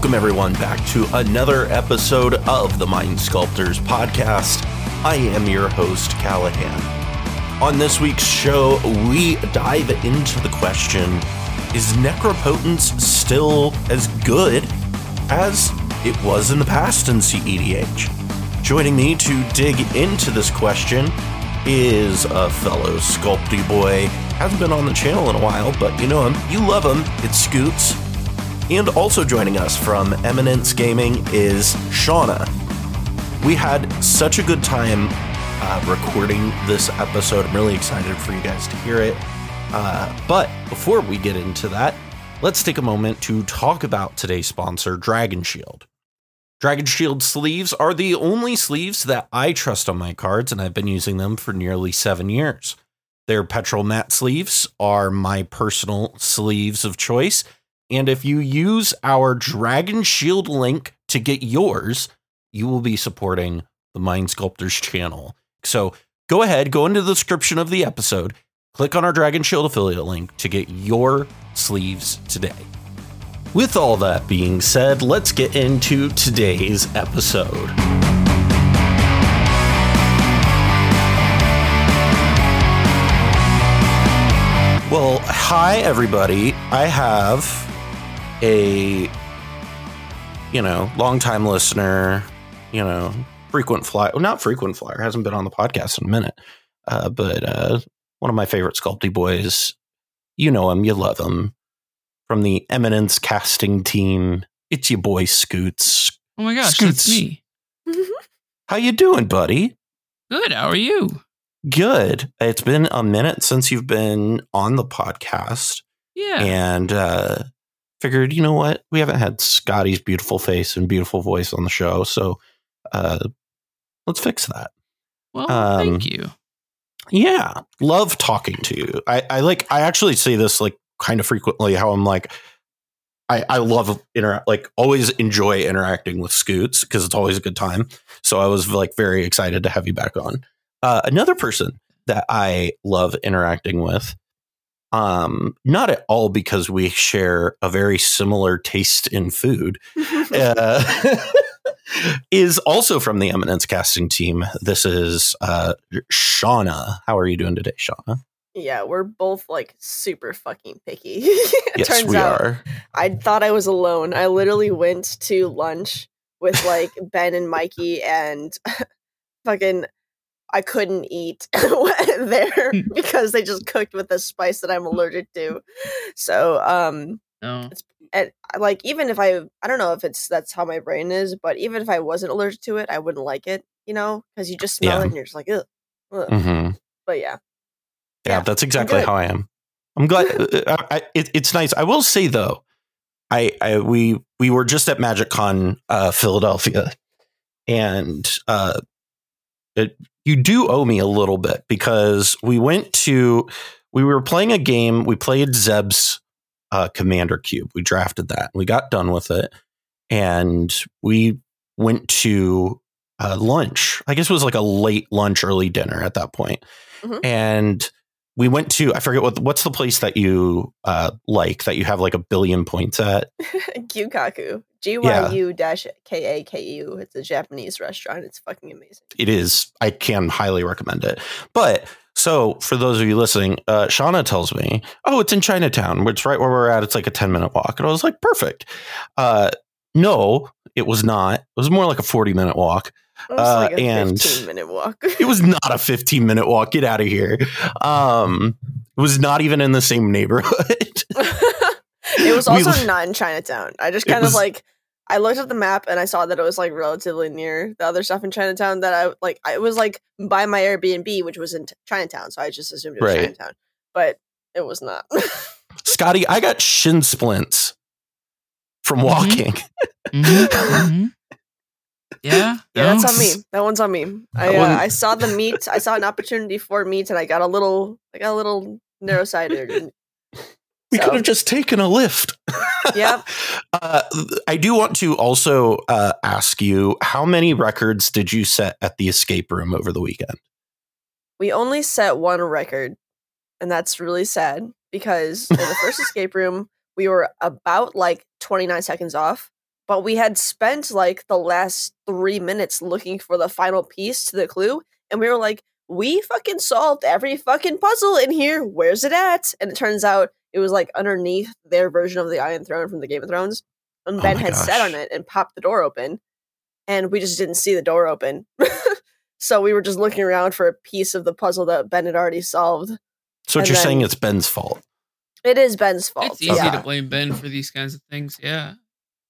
Welcome, everyone, back to another episode of the Mind Sculptors podcast. I am your host, Callahan. On this week's show, we dive into the question Is Necropotence still as good as it was in the past in CEDH? Joining me to dig into this question is a fellow Sculpty boy. Hasn't been on the channel in a while, but you know him. You love him. It's Scoots. And also joining us from Eminence Gaming is Shauna. We had such a good time uh, recording this episode. I'm really excited for you guys to hear it. Uh, but before we get into that, let's take a moment to talk about today's sponsor, Dragon Shield. Dragon Shield sleeves are the only sleeves that I trust on my cards, and I've been using them for nearly seven years. Their petrol matte sleeves are my personal sleeves of choice. And if you use our Dragon Shield link to get yours, you will be supporting the Mind Sculptors channel. So go ahead, go into the description of the episode, click on our Dragon Shield affiliate link to get your sleeves today. With all that being said, let's get into today's episode. Well, hi everybody. I have a you know, longtime listener, you know, frequent flyer, well, not frequent flyer, hasn't been on the podcast in a minute. Uh, but uh, one of my favorite Sculpty boys. You know him, you love him. From the Eminence casting team, it's your boy Scoots. Oh my gosh, Scoots. that's me. How you doing, buddy? Good. How are you? Good. It's been a minute since you've been on the podcast, Yeah. and uh, figured, you know what? We haven't had Scotty's beautiful face and beautiful voice on the show, so uh, let's fix that. well, um, thank you. Yeah, love talking to you. I, I like. I actually say this like kind of frequently. How I'm like, I I love interact. Like always enjoy interacting with Scoots because it's always a good time. So I was like very excited to have you back on. Uh, another person that I love interacting with, um, not at all because we share a very similar taste in food, uh, is also from the Eminence casting team. This is uh, Shauna. How are you doing today, Shauna? Yeah, we're both like super fucking picky. yes, turns we out are. I thought I was alone. I literally went to lunch with like Ben and Mikey and fucking I couldn't eat there because they just cooked with a spice that I'm allergic to. So, um No. and like even if I I don't know if it's that's how my brain is, but even if I wasn't allergic to it, I wouldn't like it, you know, because you just smell Yeah. it and you're just like, ugh. ugh. hmm But yeah. Yeah, Yeah, that's exactly how I am. I'm glad. uh, I, I, it, it's nice. I will say though, I, I we we were just at Magic Con uh, Philadelphia, and uh, it, you do owe me a little bit because we went to we were playing a game. We played Zeb's uh, Commander Cube. We drafted that. We got done with it, and we went to uh, lunch. I guess it was like a late lunch, early dinner at that point, Mhm. and we went to I forget what what's the place that you uh, like that you have like a billion points at. Gyukaku. G Y U dash K A K U. It's a Japanese restaurant. It's fucking amazing. It is I can highly recommend it. But so for those of you listening, uh, Shauna tells me, "Oh, it's in Chinatown. It's right where we're at. It's like a ten minute walk." And I was like, "Perfect." Uh, no, it was not. It was more like a forty minute walk. It was Uh, like a and- 15 minute walk. It was not a fifteen minute walk. Get out of here. Um, it was not even in the same neighborhood. it was also li- not in Chinatown. I just It kind was- of like I looked at the map and I saw that it was like relatively near the other stuff in Chinatown. That I like. I it was like by my Airbnb, which was in t- Chinatown, so I just assumed it was Right. Chinatown, but it was not. Scotty, I got shin splints from walking. Mhm, mhm. Yeah. Yeah, that's on me. That one's on me. I That uh, I saw the meat. I saw an opportunity for meat, and I got a little. I got a little narrow sided. We So- could have just taken a lift. Yep. Uh, I do want to also uh, ask you how many records did you set at the escape room over the weekend? We only set one record, and that's really sad because in the first escape room we were about like 29 seconds off, but we had spent like the last three minutes looking for the final piece to the clue, and we were like, we fucking solved every fucking puzzle in here. Where's it at? And it turns out it was like underneath their version of the Iron Throne from the Game of Thrones. And Oh Ben my had sat on it and popped the door open, and we just didn't see the door open. so we were just looking around for a piece of the puzzle that Ben had already solved. So what And you're saying it's Ben's fault. It is Ben's fault. It's easy yeah, to blame Ben for these kinds of things. Yeah.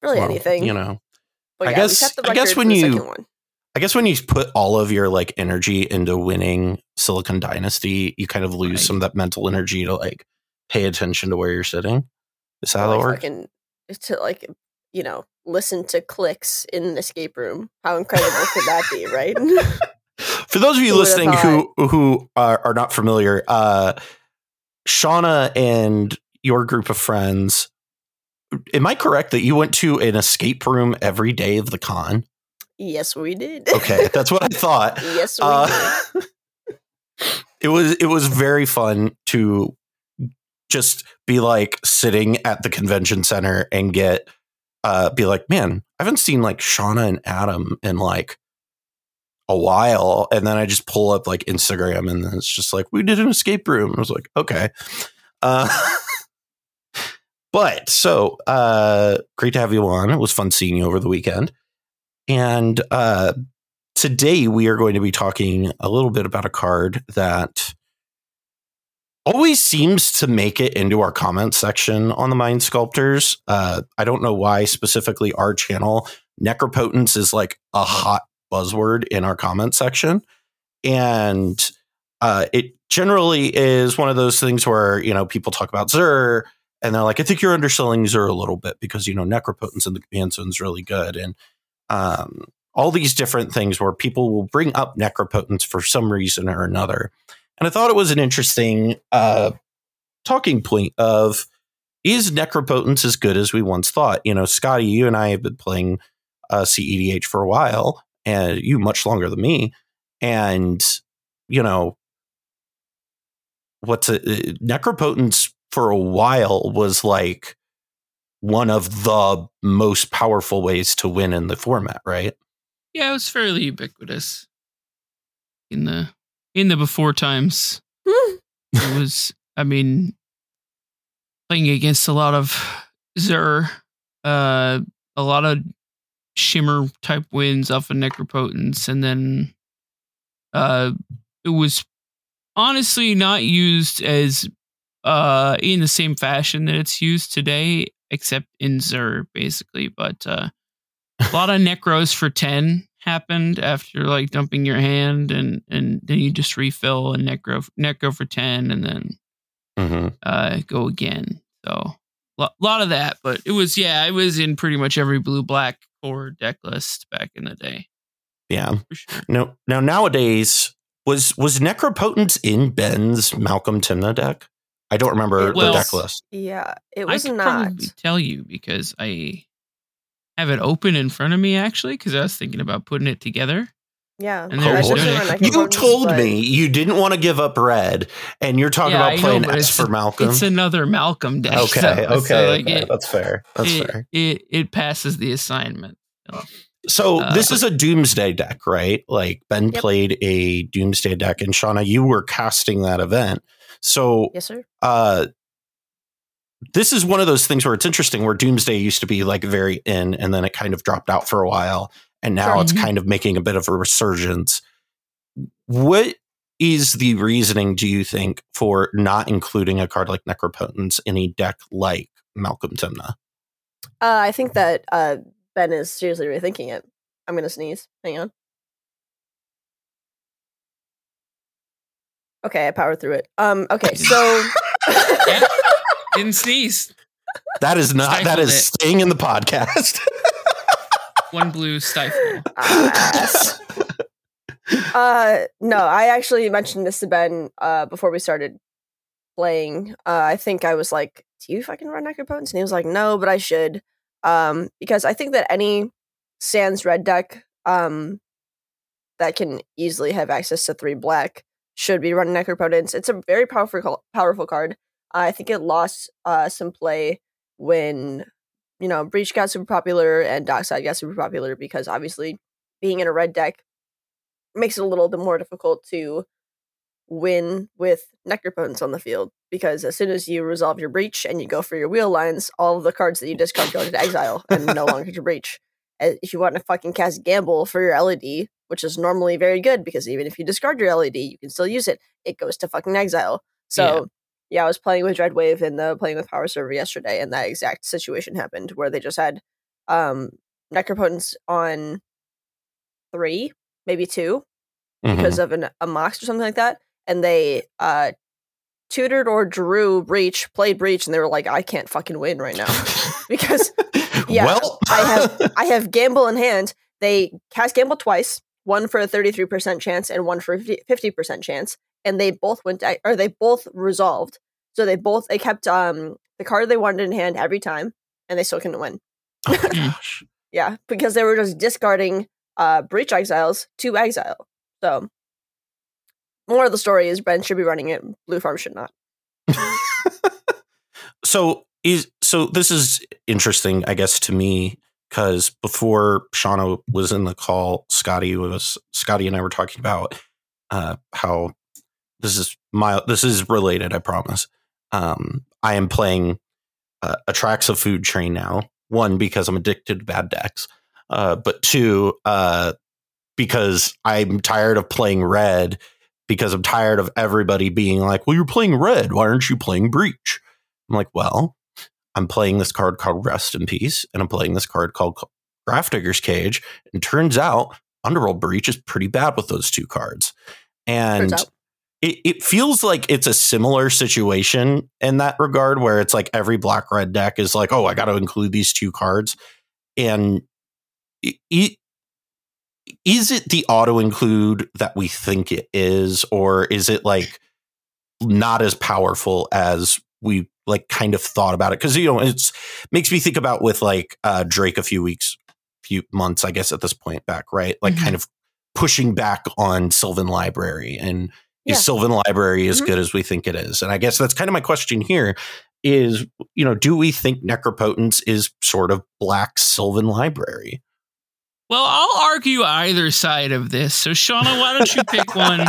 Really Well, anything. You know. But I yeah, guess- we set the I guess when you-. I guess when you put all of your like energy into winning Silicon Dynasty, you kind of lose Right. some of that mental energy to like pay attention to where you're sitting. Is that how like, fucking- to like you know listen to clicks in an escape room. How incredible could that be, right? For those of you Who listening who who are, are not familiar, uh, Shauna and your group of friends, am I correct that you went to an escape room every day of the con? yes, we did. Okay, that's what I thought. yes, we Uh, it was it was very fun to just be like sitting at the convention center and get uh be like, man, I haven't seen like Shauna and Adam in like a while. And then I just pull up like Instagram and then it's just like, we did an escape room. I was like, okay. Uh but so uh great to have you on. It was fun seeing you over the weekend. And uh today we are going to be talking a little bit about a card that always seems to make it into our comment section on the Mind Sculptors. Uh, I don't know why specifically our channel Necropotence is like a hot buzzword in our comment section, and uh, it generally is one of those things where you know people talk about Zur and they're like, I think you're underselling a little bit because you know Necropotence in the command is really good, and um, all these different things where people will bring up necropotence for some reason or another. And I thought it was an interesting uh, talking point of is necropotence as good as we once thought? You know, Scotty, you and I have been playing uh, CEDH for a while, and you much longer than me. And, you know, what's it? uh, Necropotence for a while was like one of the most powerful ways to win in the format, right? Yeah, it was fairly ubiquitous in the in the before times. It was, I mean, playing against a lot of Zur, uh, a lot of shimmer type wins off of Necropotence, and then uh, it was honestly not used as uh in the same fashion that it's used today, except in Zur, basically. But uh, a lot of necros for 10 happened after like dumping your hand and and then you just refill and necro necro for 10 and then Mm-hmm. uh go again so a lot of that but it was yeah it was in pretty much every blue black core deck list back in the day Yeah. sure No. Now nowadays was was Necropotence in Ben's Malcolm Tymna deck? I don't remember It the deck list. yeah, it i was could not. probably tell you because i have it open in front of me actually because i was thinking about putting it together Yeah, And there I was should no have deck. run You Necropotence, told but- me you didn't want to give up red, and you're talking Yeah, about know, playing but S for Malcolm. it's another malcolm deck okay, though, okay, so, like, okay. it- that's fair. That's it, fair. It it passes the assignment. So, So uh, this is a Doomsday deck, right? Like Ben Yep. played a Doomsday deck, and Shauna, you were casting that event. So Yes, sir. uh this is one of those things where it's interesting where doomsday used to be like very in and then it kind of dropped out for a while and now Sure. it's Mhm. kind of making a bit of a resurgence what is the reasoning do you think for not including a card like necropotence in a deck like malcolm tymna Uh, I think that uh, Ben is seriously rethinking it. I'm gonna sneeze. Hang on. Okay, I powered through it. Um. Okay, so yeah, didn't sneeze. that is not that Stifled is it. staying in the podcast One blue stifle. Ass. uh, no, I actually mentioned this to Ben uh before we started playing. Uh, I think I was like, "Do you fucking run Necropotence?" And he was like, "No, but I should." Um, because I think that any Sans red deck um that can easily have access to three black should be running Necropotence. It's a very powerful powerful card. I think it lost uh some play when you know, Breach got super popular and Dockside got super popular because obviously being in a red deck makes it a little bit more difficult to win with Necropotence on the field because as soon as you resolve your breach and you go for your wheel lines, all of the cards that you discard go into exile and no longer to breach. If you want to fucking cast Gamble for your LED, which is normally very good because even if you discard your LED, you can still use it. It goes to fucking exile. So yeah, yeah I was playing with Dreadwave and the playing with Power Server yesterday, and that exact situation happened where they just had um Necropotence on three, maybe 2 mm-hmm. because of an, a Mox or something like that, and they uh tutored or drew breach, played breach, and they were like, I can't fucking win right now because yeah, well. I have I have gamble in hand. They cast gamble twice, one for a thirty three percent chance and one for fifty percent chance, and they both went or they both resolved. So they both they kept um the card they wanted in hand every time, and they still couldn't win. Oh yeah, because they were just discarding uh breach exiles to exile. So more of the story is Ben should be running it. Blue Farm should not. so is so this is interesting, I guess, to me because before Shauna was in the call, Scotty was Scotty and I were talking about uh, how this is my this is related. I promise. Um, I am playing uh, Atraxa Food Chain now. One because I'm addicted to bad decks, uh, but two uh, because I'm tired of playing red because I'm tired of everybody being like, well, you're playing red. Why aren't you playing breach? I'm like, well, I'm playing this card called Rest in Peace, and I'm playing this card called Grafdigger's Cage. And turns out Underworld Breach is pretty bad with those two cards. And it, it feels like it's a similar situation in that regard, where it's like every black red deck is like, oh, I got to include these two cards. And it, is it the auto include that we think it is, or is it like not as powerful as we like kind of thought about it? Because you know, it's makes me think about with like uh, Drake a few weeks, few months, I guess at this point back, right? Like mm-hmm. kind of pushing back on Sylvan Library and yeah. is Sylvan Library as mm-hmm. good as we think it is? And I guess that's kind of my question here is, you know, do we think Necropotence is sort of black Sylvan Library? Well, I'll argue either side of this. So, Shauna, why don't you pick one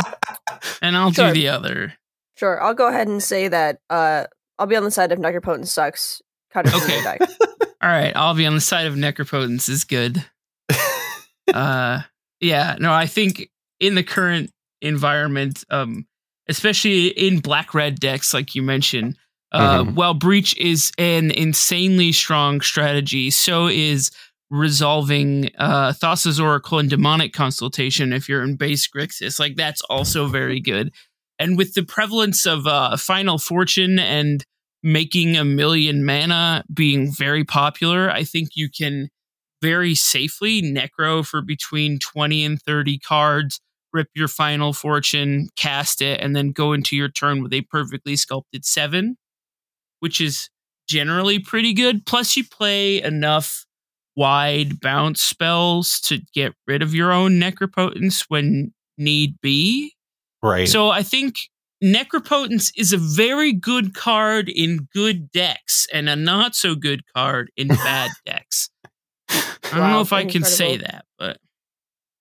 and I'll sure. do the other? Sure. I'll go ahead and say that uh, I'll be on the side of Necropotence sucks. Kind of okay. All right. I'll be on the side of Necropotence is good. uh, yeah. No, I think in the current environment, um, especially in black red decks, like you mentioned, uh, mm-hmm. while Breach is an insanely strong strategy, so is resolving uh Thassa's Oracle and Demonic Consultation if you're in base Grixis. Like that's also very good. And with the prevalence of uh Final Fortune and making a million mana being very popular, I think you can very safely necro for between 20 and 30 cards, rip your Final Fortune, cast it, and then go into your turn with a perfectly sculpted seven, which is generally pretty good. Plus, you play enough wide bounce spells to get rid of your own necropotence when need be. Right. So I think necropotence is a very good card in good decks and a not so good card in bad decks. I don't wow, know if I can say that, but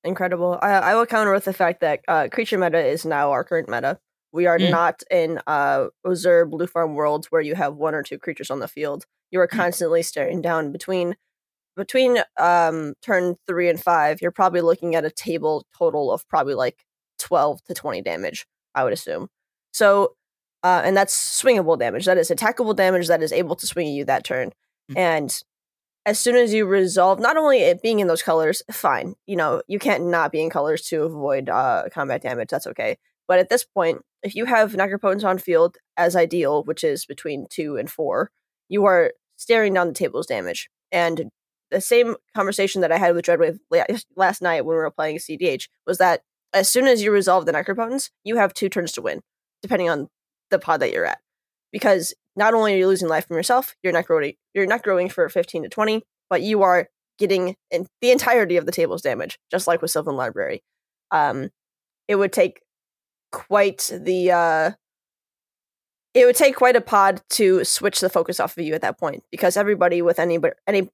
incredible. I, I, will counter with the fact that uh, creature meta is now our current meta. We are mm. not in uh, Ozir Blue Farm worlds where you have one or two creatures on the field. You are mm. constantly staring down between between um turn three and five, you're probably looking at a table total of probably like 12 to 20 damage, I would assume. So, uh, and that's swingable damage. That is attackable damage that is able to swing you that turn. Mm-hmm. And as soon as you resolve, not only it being in those colors, fine. You know, you can't not be in colors to avoid uh, combat damage. That's okay. But at this point, if you have Necropotence on field as ideal, which is between two and four, you are staring down the table's damage. And the same conversation that I had with Dreadwave last night when we were playing CDH was that as soon as you resolve the Necropotence, you have two turns to win, depending on the pod that you're at. Because not only are you losing life from yourself, you're not growing, you're not growing for 15 to 20, but you are getting in the entirety of the table's damage, just like with Sylvan Library. Um, it would take quite the uh, it would take quite a pod to switch the focus off of you at that point because everybody with any any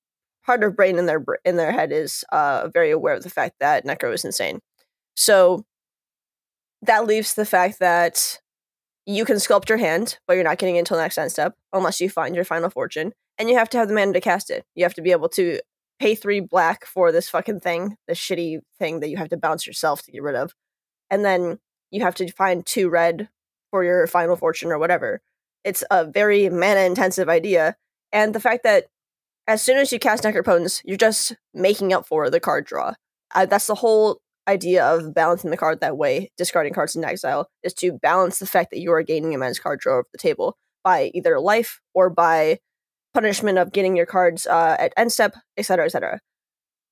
part of brain in their in their head is uh, very aware of the fact that Necro is insane. So that leaves the fact that you can sculpt your hand, but you're not getting into the next end step unless you find your final fortune, and you have to have the mana to cast it. You have to be able to pay three black for this fucking thing, this shitty thing that you have to bounce yourself to get rid of, and then you have to find two red for your final fortune or whatever. It's a very mana intensive idea. And the fact that as soon as you cast Necropotence, you're just making up for the card draw. Uh, that's the whole idea of balancing the card that way, discarding cards in exile, is to balance the fact that you are gaining immense card draw over the table by either life or by punishment of getting your cards uh, at end step, etc., etc.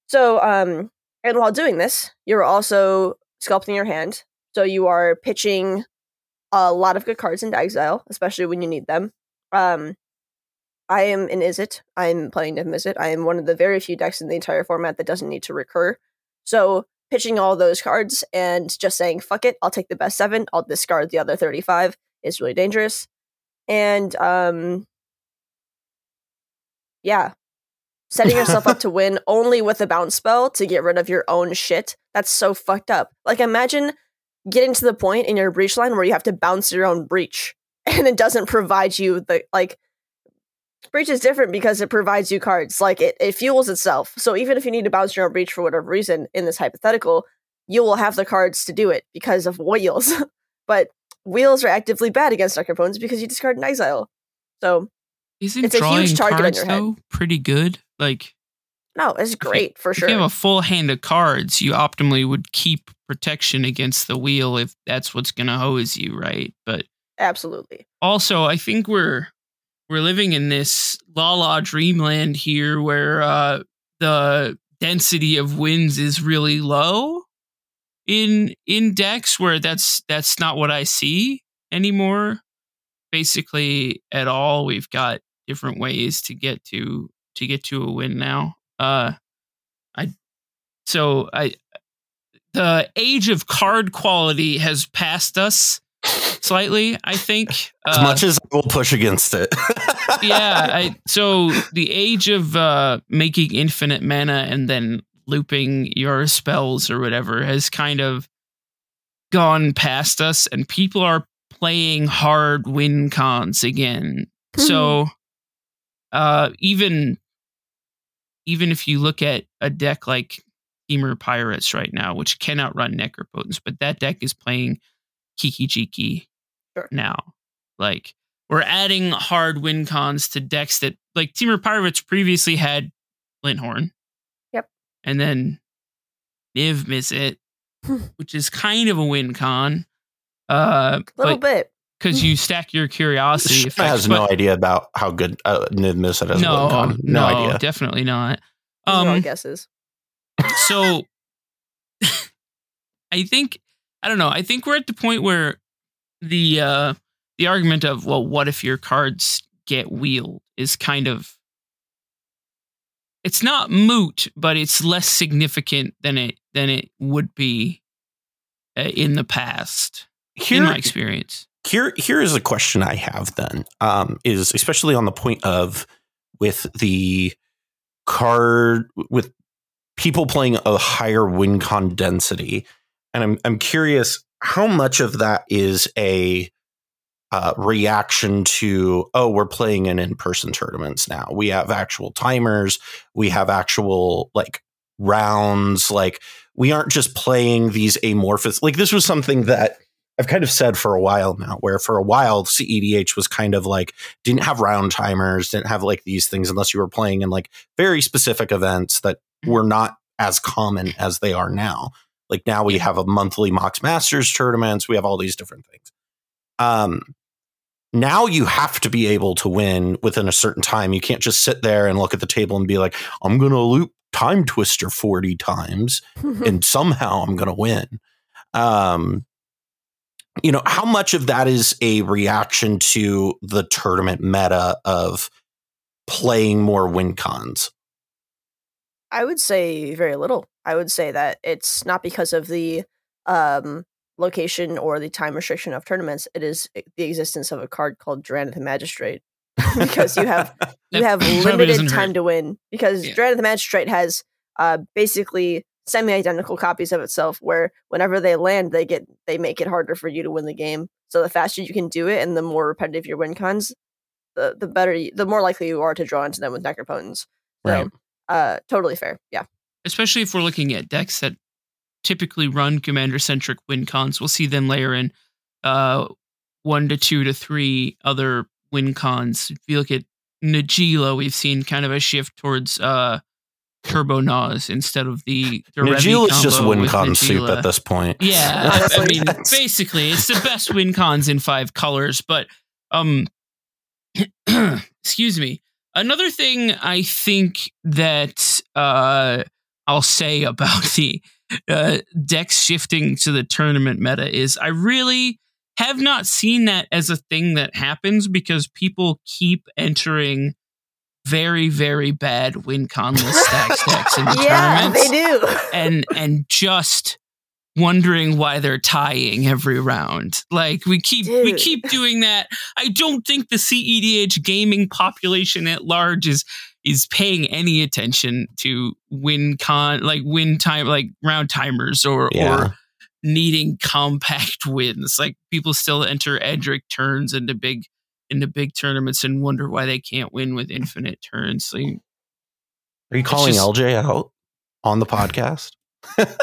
So, um, and while doing this, you're also sculpting your hand. So you are pitching a lot of good cards into exile, especially when you need them. Um, I am an Izzet. I'm playing Niv Mizzet. I am one of the very few decks in the entire format that doesn't need to recur. So pitching all those cards and just saying fuck it, I'll take the best seven, I'll discard the other thirty-five is really dangerous. And um, yeah, setting yourself up to win only with a bounce spell to get rid of your own shit. That's so fucked up. Like imagine getting to the point in your breach line where you have to bounce your own breach and it doesn't provide you the like breach is different because it provides you cards like it, it fuels itself so even if you need to bounce your own breach for whatever reason in this hypothetical you will have the cards to do it because of wheels but wheels are actively bad against dark opponents because you discard an exile so isn't it's a huge target cards, on your head. though pretty good like no, it's great if, for sure. If you have a full hand of cards, you optimally would keep protection against the wheel if that's what's going to hose you, right? But absolutely. Also, I think we're we're living in this la la dreamland here where uh, the density of wins is really low in in decks where that's that's not what I see anymore. Basically, at all, we've got different ways to get to to get to a win now. Uh, I so I the age of card quality has passed us slightly. I think as uh, much as I will push against it. yeah, I, so the age of uh, making infinite mana and then looping your spells or whatever has kind of gone past us, and people are playing hard win cons again. so, uh, even even if you look at a deck like Temur Pirates right now, which cannot run Necropotence, but that deck is playing Kiki Jiki sure. now. Like we're adding hard win cons to decks that like Temur Pirates previously had Flinthorn. Yep. And then Niv Mizzet, which is kind of a win con. Uh a little bit because you stack your curiosity. Effects, has no idea about how good uh, Niv Mizzet is. No, no, no idea. Definitely not. Um, guesses. So, I think I don't know. I think we're at the point where the uh, the argument of well, what if your cards get wheeled is kind of it's not moot, but it's less significant than it than it would be uh, in the past. Here, in my experience, here here is a question I have then um, is especially on the point of with the card with people playing a higher win con density, and I'm I'm curious how much of that is a uh, reaction to oh we're playing in in person tournaments now we have actual timers we have actual like rounds like we aren't just playing these amorphous like this was something that I've kind of said for a while now, where for a while CEDH was kind of like didn't have round timers, didn't have like these things unless you were playing in like very specific events that mm-hmm. were not as common as they are now. Like now we have a monthly Mox Masters tournaments, we have all these different things. Um, now you have to be able to win within a certain time. You can't just sit there and look at the table and be like, I'm going to loop Timetwister 40 times and somehow I'm going to win. Um, you know, how much of that is a reaction to the tournament meta of playing more win cons? I would say very little. I would say that it's not because of the um location or the time restriction of tournaments, it is the existence of a card called Drannith Magistrate. because you have you have limited time hurt. to win. Because yeah. Drannith Magistrate has uh, basically semi-identical copies of itself, where whenever they land, they get they make it harder for you to win the game. So the faster you can do it, and the more repetitive your win cons, the the better, you, the more likely you are to draw into them with necropotence. So, right. uh, totally fair. Yeah. Especially if we're looking at decks that typically run commander centric win cons, we'll see them layer in uh, one to two to three other win cons. If you look at Najeela, we've seen kind of a shift towards uh, Turbo Nas instead of the, is just win con soup at this point. Yeah, I mean, basically, it's the best win cons in five colors. But um, excuse me. Another thing I think that uh, I'll say about the uh, decks shifting to the tournament meta is I really have not seen that as a thing that happens because people keep entering very very bad win conless stack stax in the yeah, tournaments. they do. and and just wondering why they're tying every round. Like we keep Dude. we keep doing that. I don't think the CEDH gaming population at large is is paying any attention to win con like win time like round timers or yeah. or needing compact wins. Like people still enter Edric turns into big into big tournaments and wonder why they can't win with infinite turns. Like, Are you calling just, LJ out on the podcast?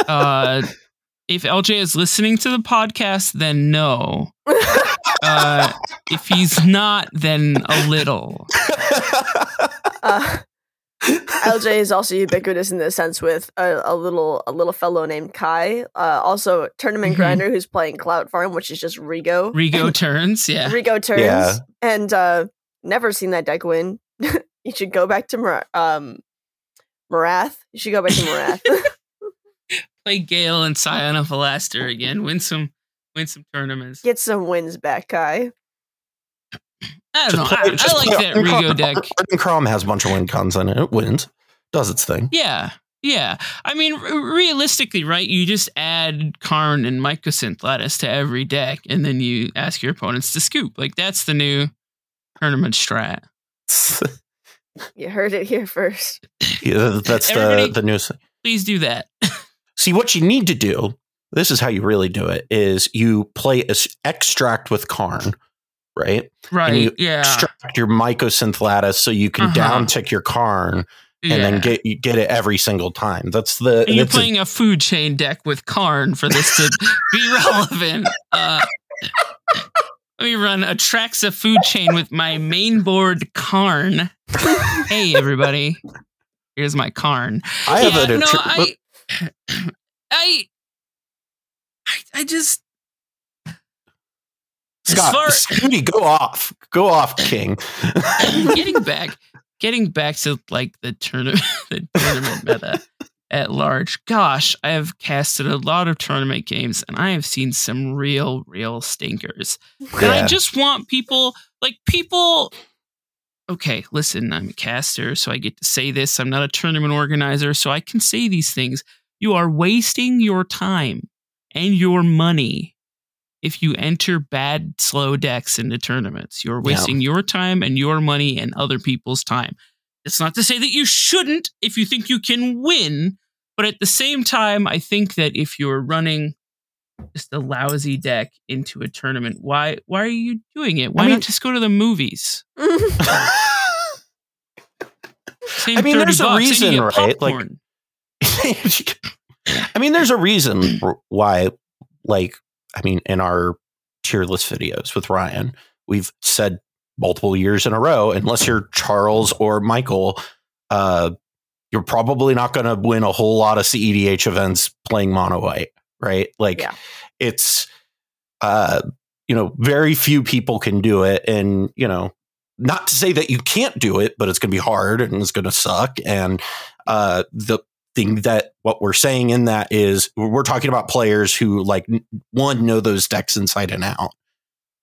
uh if LJ is listening to the podcast, then no. uh, if he's not, then a little. Uh, LJ is also ubiquitous in this sense with a, a little a little fellow named Kai, uh, also tournament mm-hmm. grinder who's playing Cloud Farm, which is just Rigo. Rigo turns, yeah. Rigo turns, yeah. and uh, never seen that deck win. you should go back to Mar- um, Marath. You should go back to Marath play Gale and Scion of Halaster again. Win some win some tournaments. Get some wins back, Kai. I don't know. Play, I, I, like that Rigo deck. Arden Crom has a bunch of win cons in it. It wins. Does its thing. Yeah. Yeah. I mean, realistically, right? You just add Karn and Mycosynth Lattice to every deck, and then you ask your opponents to scoop. Like, that's the new tournament strat. you heard it here first. Yeah, that's the, the news. Please do that. See, what you need to do, this is how you really do it, is you play extract with Karn, right? Right. And you yeah. extract your mycosynth lattice so you can uh-huh. down tick your Karn and yeah. then get you get it every single time. That's the and you're playing a, a, food chain deck with Karn for this to be relevant. Uh, let me run Atraxa food chain with my main board Karn. hey everybody. Here's my Karn. I yeah, have an no, I, I, I, I just Scott, far, Scooty, go off, go off, King. getting back, getting back to like the tournament, the tournament meta at large. Gosh, I have casted a lot of tournament games, and I have seen some real, real stinkers. Yeah. And I just want people, like people. Okay, listen, I'm a caster, so I get to say this. I'm not a tournament organizer, so I can say these things. You are wasting your time and your money if you enter bad slow decks into tournaments. You're wasting yeah. your time and your money and other people's time. It's not to say that you shouldn't if you think you can win, but at the same time, I think that if you're running just a lousy deck into a tournament, why why are you doing it? Why I mean, not just go to the movies? I mean, there's a reason, right? Like I mean, there's a reason why, like, I mean, in our tier list videos with Ryan, we've said multiple years in a row, unless you're Charles or Michael, uh, you're probably not going to win a whole lot of CEDH events playing mono white, right? Like, yeah. it's, uh, you know, very few people can do it. And, you know, not to say that you can't do it, but it's going to be hard and it's going to suck. And uh, the thing that what we're saying in that is we're talking about players who like one know those decks inside and out.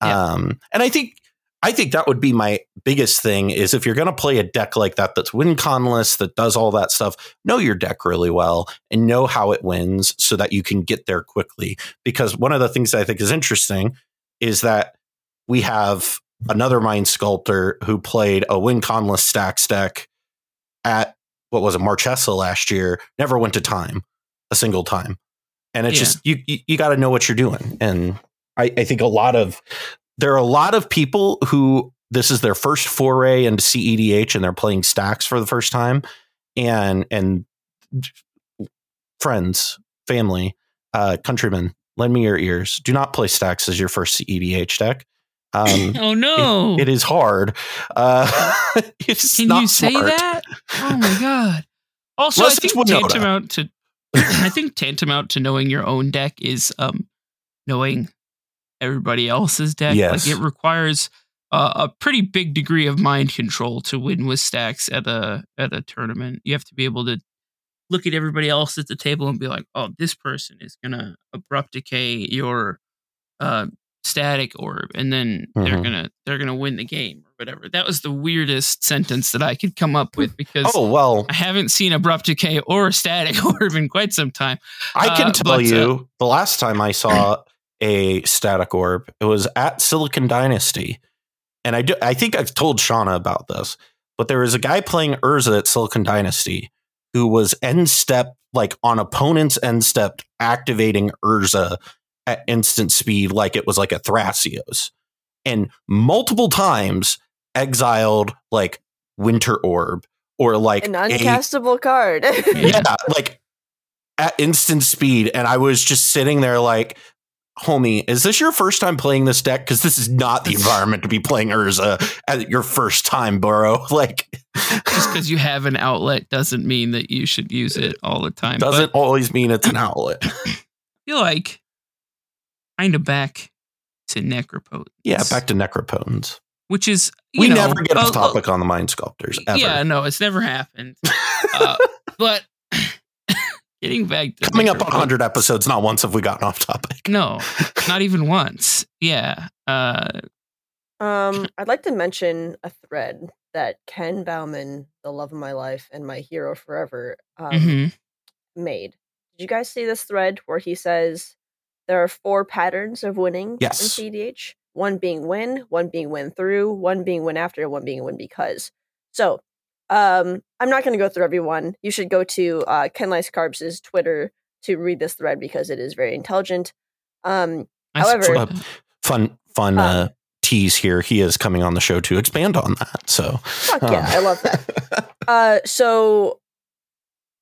Yeah. Um, and I think I think that would be my biggest thing is if you're going to play a deck like that that's win conless that does all that stuff, know your deck really well and know how it wins so that you can get there quickly. Because one of the things I think is interesting is that we have another mind sculptor who played a win conless stax deck at what was it Marchesa last year, never went to time a single time. And it's Yeah. just you you, you got to know what you're doing. And I, I think a lot of there are a lot of people who this is their first foray into CEDH and they're playing stax for the first time. And and friends, family, uh, countrymen, lend me your ears. Do not play stax as your first CEDH deck. Um, oh no! it is hard. Uh, it's Can not you say smart. that? Oh my god! Also, Unless I think tantamount to I think tantamount to knowing your own deck is um knowing everybody else's deck. Yes. Like it requires uh, a pretty big degree of mind control to win with stax at a at a tournament. You have to be able to look at everybody else at the table and be like, "Oh, this person is gonna abrupt decay your uh, static orb, and then they're Mhm. gonna they're gonna win the game or whatever." That was the weirdest sentence that I could come up with because Oh well, I haven't seen abrupt decay or static orb in quite some time. I can Uh, tell but, uh, you the last time I saw a static orb, it was at Silicon Dynasty, and I do, I think I've told Shauna about this, but there was a guy playing Urza at Silicon Dynasty who was end step like on opponent's end step activating Urza at instant speed like it was like a Thrasios, and multiple times exiled like Winter Orb or like An a uncastable card. yeah, like at instant speed. And I was just sitting there like, homie, is this your first time playing this deck? Because this is not the environment to be playing Urza at your first time, bro. Like, Just because you have an outlet doesn't mean that you should use it all the time. Doesn't always mean it's an outlet. I feel like kind of back to Necropotence. Yeah, back to Necropotence. which is you We know, never get a- off a- topic on the Mind Sculptors ever. Yeah, no, it's never happened. uh, but getting back to Coming up on Necropotence- 100 episodes, not once have we gotten off topic. No, not even once. Yeah. Uh, Um, I'd like to mention a thread that Ken Baumann, the love of my life and my hero forever, um, mhm. made. Did you guys see this thread where he says there are four patterns of winning Yes. in CDH? One being win, one being win through, one being win after, one being win because. So, um, I'm not going to go through every one. You should go to uh, Ken Lice Carbs' Twitter to read this thread because it is very intelligent. Um, I However- Uh. Fun, fun Uh, uh, tease here. He is coming on the show to expand on that. So, fuck yeah, I love that. Uh, so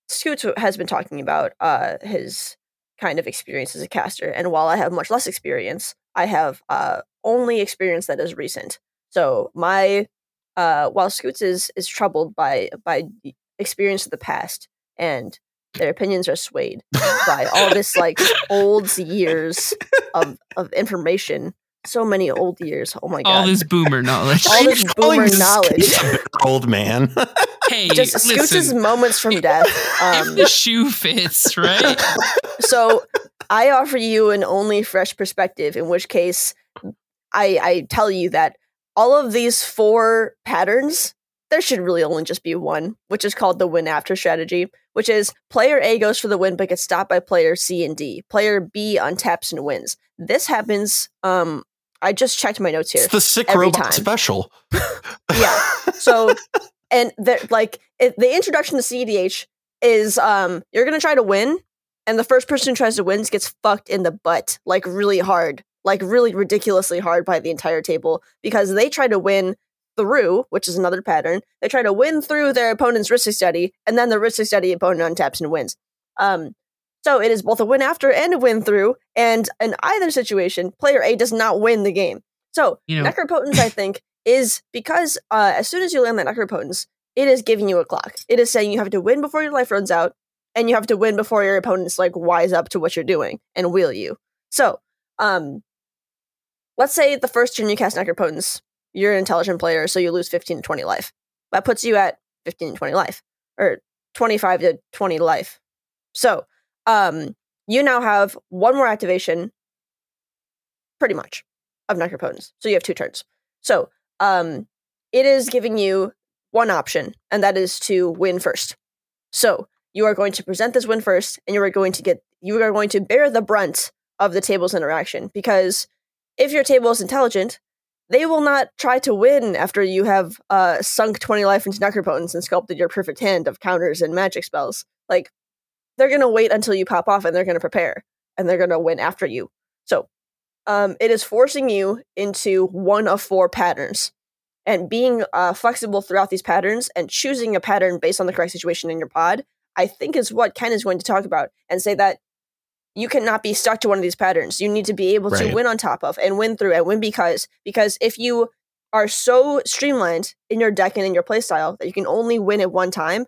Scoots has been talking about uh his kind of experience as a caster, and while I have much less experience, I have uh only experience that is recent. So my uh while Scoots is is troubled by by experience of the past and their opinions are swayed by all this like old years of of information. So many old years. Oh my god. all this boomer knowledge. All this boomer knowledge. old man. hey, Just Scoots' listen, moments from death. if Um, the shoe fits, right? so I offer you an only fresh perspective, in which case I, I tell you that all of these four patterns, there should really only just be one, which is called the win after strategy, which is player A goes for the win but gets stopped by player C and D. Player B untaps and wins. This happens. Um, I just checked my notes here. It's the sick robot time. special. Yeah. So, and the, like it, the introduction to CDH is um you're gonna try to win, and the first person who tries to win gets fucked in the butt like really hard, like really ridiculously hard by the entire table because they try to win through, which is another pattern. They try to win through their opponent's Rhystic Study, and then the Rhystic Study opponent untaps and wins. Um, so it is both a win after and a win through, and in either situation, player A does not win the game. So You know- Necropotence, I think, is because uh, as soon as you land that Necropotence, it is giving you a clock. It is saying you have to win before your life runs out, and you have to win before your opponents like wise up to what you're doing and wheel you. So, um, let's say the first turn you cast Necropotence, you're an intelligent player, so you lose 15 to 20 life. That puts you at 15 to 20 life, or 25 to 20 life. So, um, you now have one more activation, pretty much, of Necropotence. So you have two turns. So, um, it is giving you one option, and that is to win first. So you are going to present this win first, and you are going to get you are going to bear the brunt of the table's interaction because if your table is intelligent, they will not try to win after you have uh, sunk 20 life into Necropotence and sculpted your perfect hand of counters and magic spells. Like, they're going to wait until you pop off and they're going to prepare and they're going to win after you. So, um, it is forcing you into one of four patterns. And being uh, flexible throughout these patterns and choosing a pattern based on the correct situation in your pod, I think is what Ken is going to talk about and say that you cannot be stuck to one of these patterns. You need to be able Right. to win on top of and win through and win because because if you are so streamlined in your deck and in your playstyle that you can only win at one time,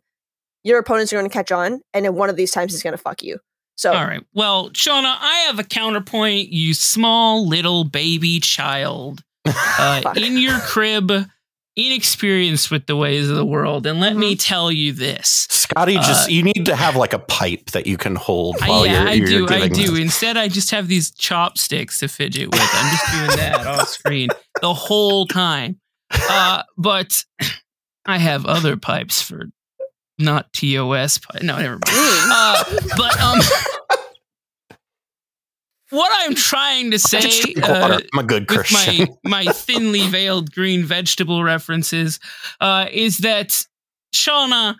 your opponents are going to catch on, and then one of these times is going to fuck you. So All right. Well, Shauna, I have a counterpoint. You small little baby child uh, in your crib, inexperienced with the ways of the world. And let Mm-hmm. me tell you this. Scotty, just Uh, you need to have like a pipe that you can hold I- while yeah, you're, I you're do. I do. this. Instead, I just have these chopsticks to fidget with. I'm just doing that off screen the whole time. Uh, but I have other pipes for not TOS. Pi- no, never mind. Uh, but um, what I'm trying to say uh. I'm a good with Christian. my my thinly veiled green vegetable references uh, is that Shauna,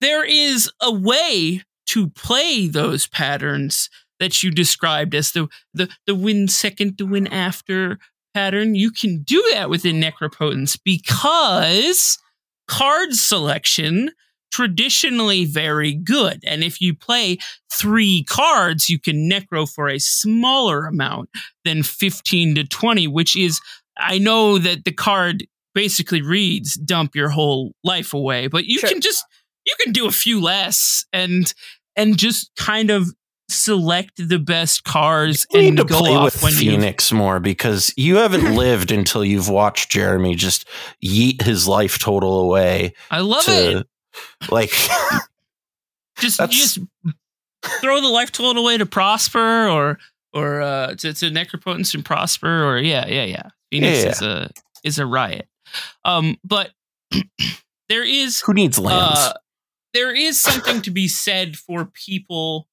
there is a way to play those patterns that you described as the the the win second to win after pattern. You can do that within Necropotence because card selection traditionally very good and if you play three cards you can necro for a smaller amount than 15 to 20 which is i know that the card basically reads dump your whole life away but you Sure. can just you can do a few less and and just kind of select the best cards You and need to go play off with when you Fenix more because you haven't lived until you've watched Jeremy just yeet his life total away i love it to like just just throw the life total away to prosper or or uh to, to necropotence and prosper or yeah yeah yeah Fenix Yeah. is a is a riot um but there is who needs lands? uh, there is something to be said for people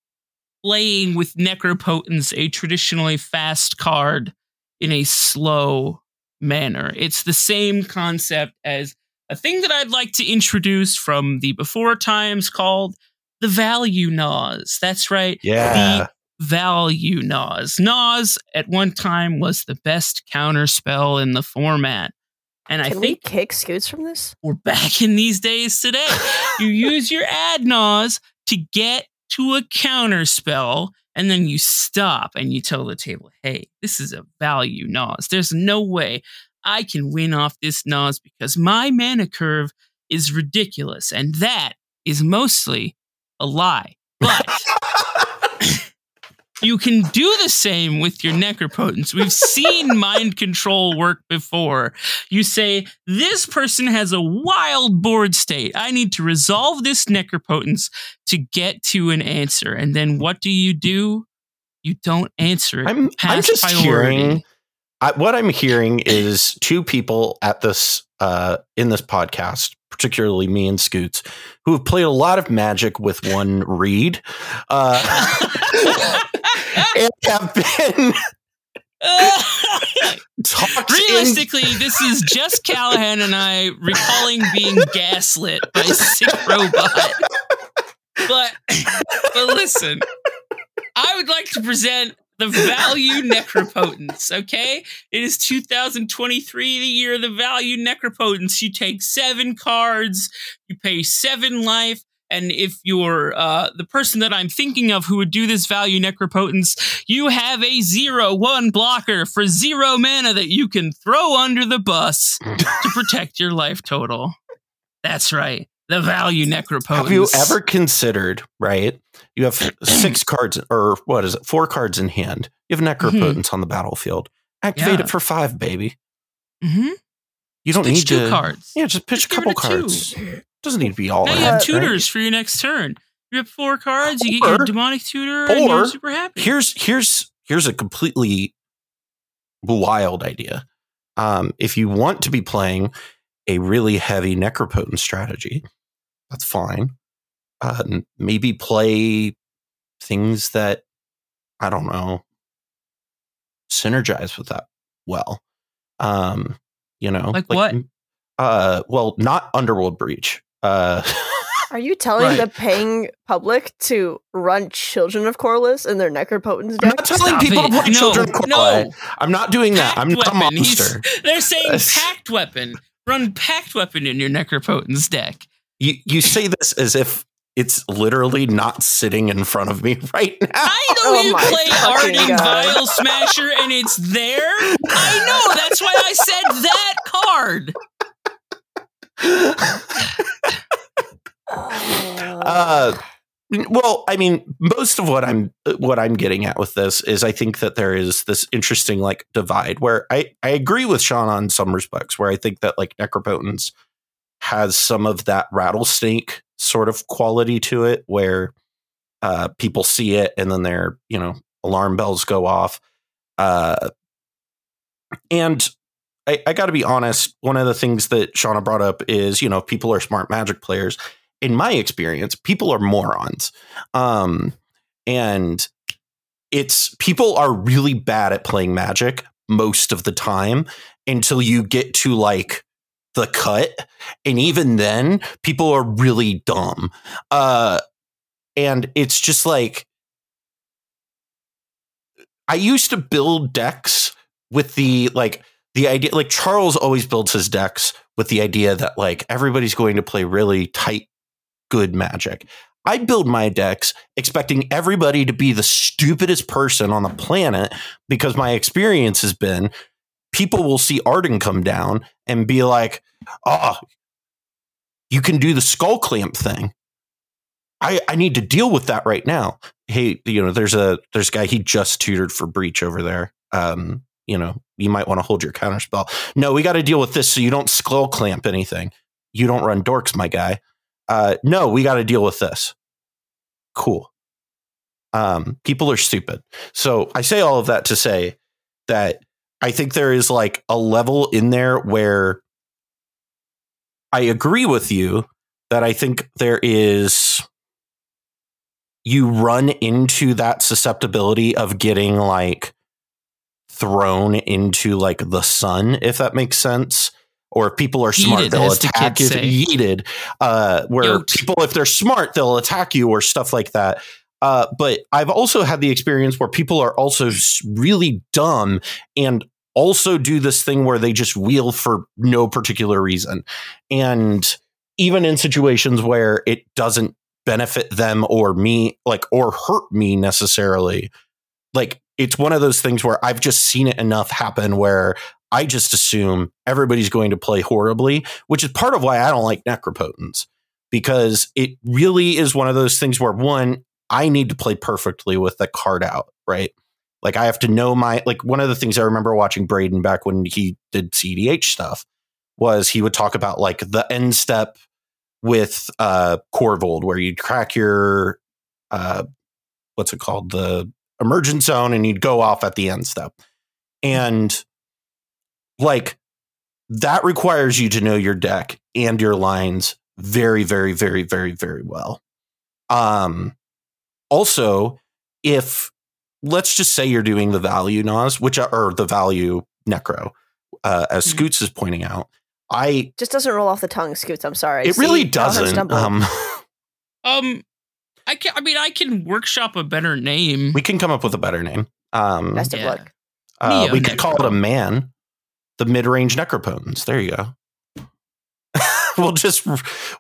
playing with necropotence a traditionally fast card in a slow manner it's the same concept as a thing that I'd like to introduce from the before times called the value Nas. That's right, yeah. The value Nas. Nas at one time was the best counter spell in the format. And I think we kick Scoots from this? we're back in these days today. you use your ad Nas to get to a counter spell, and then you stop and you tell the table, hey, this is a value Nas. There's no way I can win off this Nas because my mana curve is ridiculous. And that is mostly a lie. But you can do the same with your necropotence. We've seen mind control work before. You say, This person has a wild board state. I need to resolve this necropotence to get to an answer. And then what do you do? You don't answer it. I'm, I'm just priority. hearing I, what I'm hearing is two people at this uh, in this podcast, particularly me and Scoots, who have played a lot of Magic with one read, uh, and have been talked in- Realistically, this is just Callahan and I recalling being gaslit by Sick Robot. But but listen, I would like to present the value necropotence, okay? It is 2023, the year of the value necropotence. You take seven cards, you pay seven life, and if you're uh, the person that I'm thinking of who would do this value necropotence, you have a zero one blocker for zero mana that you can throw under the bus to protect your life total. That's right. The value necropotence. Have you ever considered, right? You have six cards, or what is it, four cards in hand. You have Necropotence on the battlefield. Activate Mm-hmm. Yeah. it for five, baby. Mm-hmm. You don't Pitch need two to. cards. Yeah, just pitch Just a couple it a two. cards. Doesn't need to be all Now you have right? tutors for your next turn. You have four cards. You get your demonic tutor, and or you're super happy. Here's here's here's a completely wild idea. Um, if you want to be playing a really heavy necropotent strategy, that's fine. Uh, maybe play things that I don't know synergize with that well. Um, you know, like, like what? Uh, well, not Underworld Breach. Uh, Are you telling right. the paying public to run Children of Korlis in their Necropotence deck? I'm not telling Stop people it. to play no, Children of Korlis. No. I'm not doing that. I'm not a monster. He's, they're saying Pact Weapon. Run Pact Weapon in your Necropotence deck. You you say this as if it's literally not sitting in front of me right now. I know oh you play Ardenn Vial Smasher and it's there. I know. That's why I said that card. uh, well, I mean, most of what I'm what I'm getting at with this is I think that there is this interesting like divide where I I agree with Sean on some respects where I think that like Necropotence has some of that rattlesnake sort of quality to it where uh, people see it and then their you know alarm bells go off. Uh, and I, I got to be honest. One of the things that Shauna brought up is, you know, people are smart magic players. In my experience, people are morons. Um, and it's people are really bad at playing magic most of the time until you get to like the cut. And even then, people are really dumb. Uh, and it's just like, I used to build decks with the like, the idea like Charles always builds his decks with the idea that like everybody's going to play really tight good magic. I build my decks expecting everybody to be the stupidest person on the planet because my experience has been people will see Ardenn come down and be like, "Oh, you can do the skull clamp thing." I, I need to deal with that right now. Hey, you know, there's a there's a guy he just tutored for breach over there. Um, you know, you might want to hold your counter spell. No, we got to deal with this so you don't skull clamp anything. You don't run dorks, my guy. Uh, no, we got to deal with this. Cool. Um, people are stupid. So I say all of that to say that I think there is like a level in there where I agree with you that I think there is you run into that susceptibility of getting like thrown into like the sun, if that makes sense. Or if people are smart, yeeted, they'll attack you. Yeeted. Uh, where Yoked. people, if they're smart, they'll attack you or stuff like that. Uh, but I've also had the experience where people are also really dumb and also do this thing where they just wheel for no particular reason. And even in situations where it doesn't benefit them or me, like, or hurt me necessarily, like it's one of those things where I've just seen it enough happen where I just assume everybody's going to play horribly, which is part of why I don't like Necropotence because it really is one of those things where one, I need to play perfectly with the card out, right? Like I have to know my like one of the things I remember watching Braden back when he did CDH stuff was he would talk about like the end step with uh Korvold where you'd crack your uh what's it called the Emergence Zone and you'd go off at the end step. And like that requires you to know your deck and your lines very, very, very, very, very well. Um, also, if let's just say you're doing the value Nas, which are or the value necro, uh, as mm-hmm. Scoots is pointing out, I just doesn't roll off the tongue, Scoots. I'm sorry. It See, really doesn't. Um, um, I can. I mean, I can workshop a better name. We can come up with a better name. Um, Best of yeah. luck. Uh, we could call it a man. The mid-range necropotence. There you go. we'll just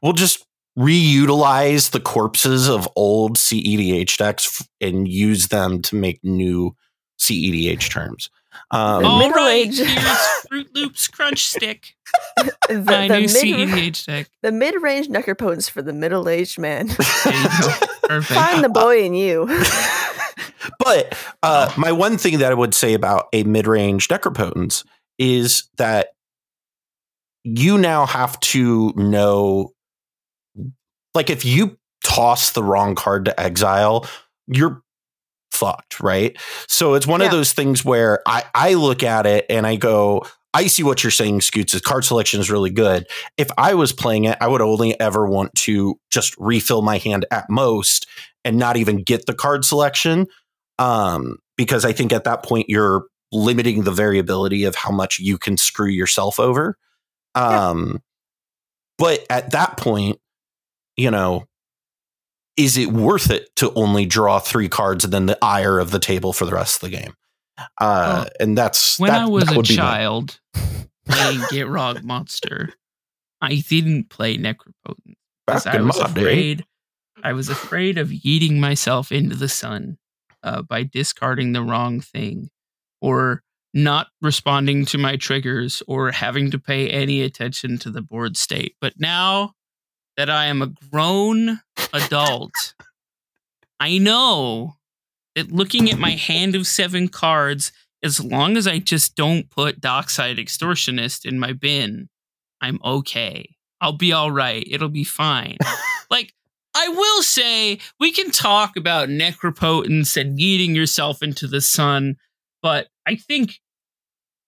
we'll just reutilize the corpses of old CEDH decks and use them to make new CEDH terms. Um, All right, here's Fruit Loops Crunch Stick. the, the, mid, CEDH deck. The mid-range necropotence for the middle-aged man. Find the boy uh, in you. but uh, my one thing that I would say about a mid-range necropotence is that you now have to know like if you toss the wrong card to exile you're fucked right so it's one yeah. of those things where i i look at it and i go I see what you're saying, Scoots. The card selection is really good. If I was playing it, I would only ever want to just refill my hand at most and not even get the card selection. Um, because I think at that point you're limiting the variability of how much you can screw yourself over. Um, yeah. but at that point, you know, is it worth it to only draw three cards and then the ire of the table for the rest of the game? Uh, and that's when that, I was a child playing Gitrog Monster. I didn't play Necropotent because I was afraid. Day. I was afraid of eating myself into the sun uh, by discarding the wrong thing, or not responding to my triggers, or having to pay any attention to the board state. But now that I am a grown adult, I know that looking at my hand of seven cards, as long as I just don't put Dockside Extortionist in my bin, I'm okay. I'll be all right. It'll be fine. like, I will say we can talk about necropotence and eating yourself into the sun, but I think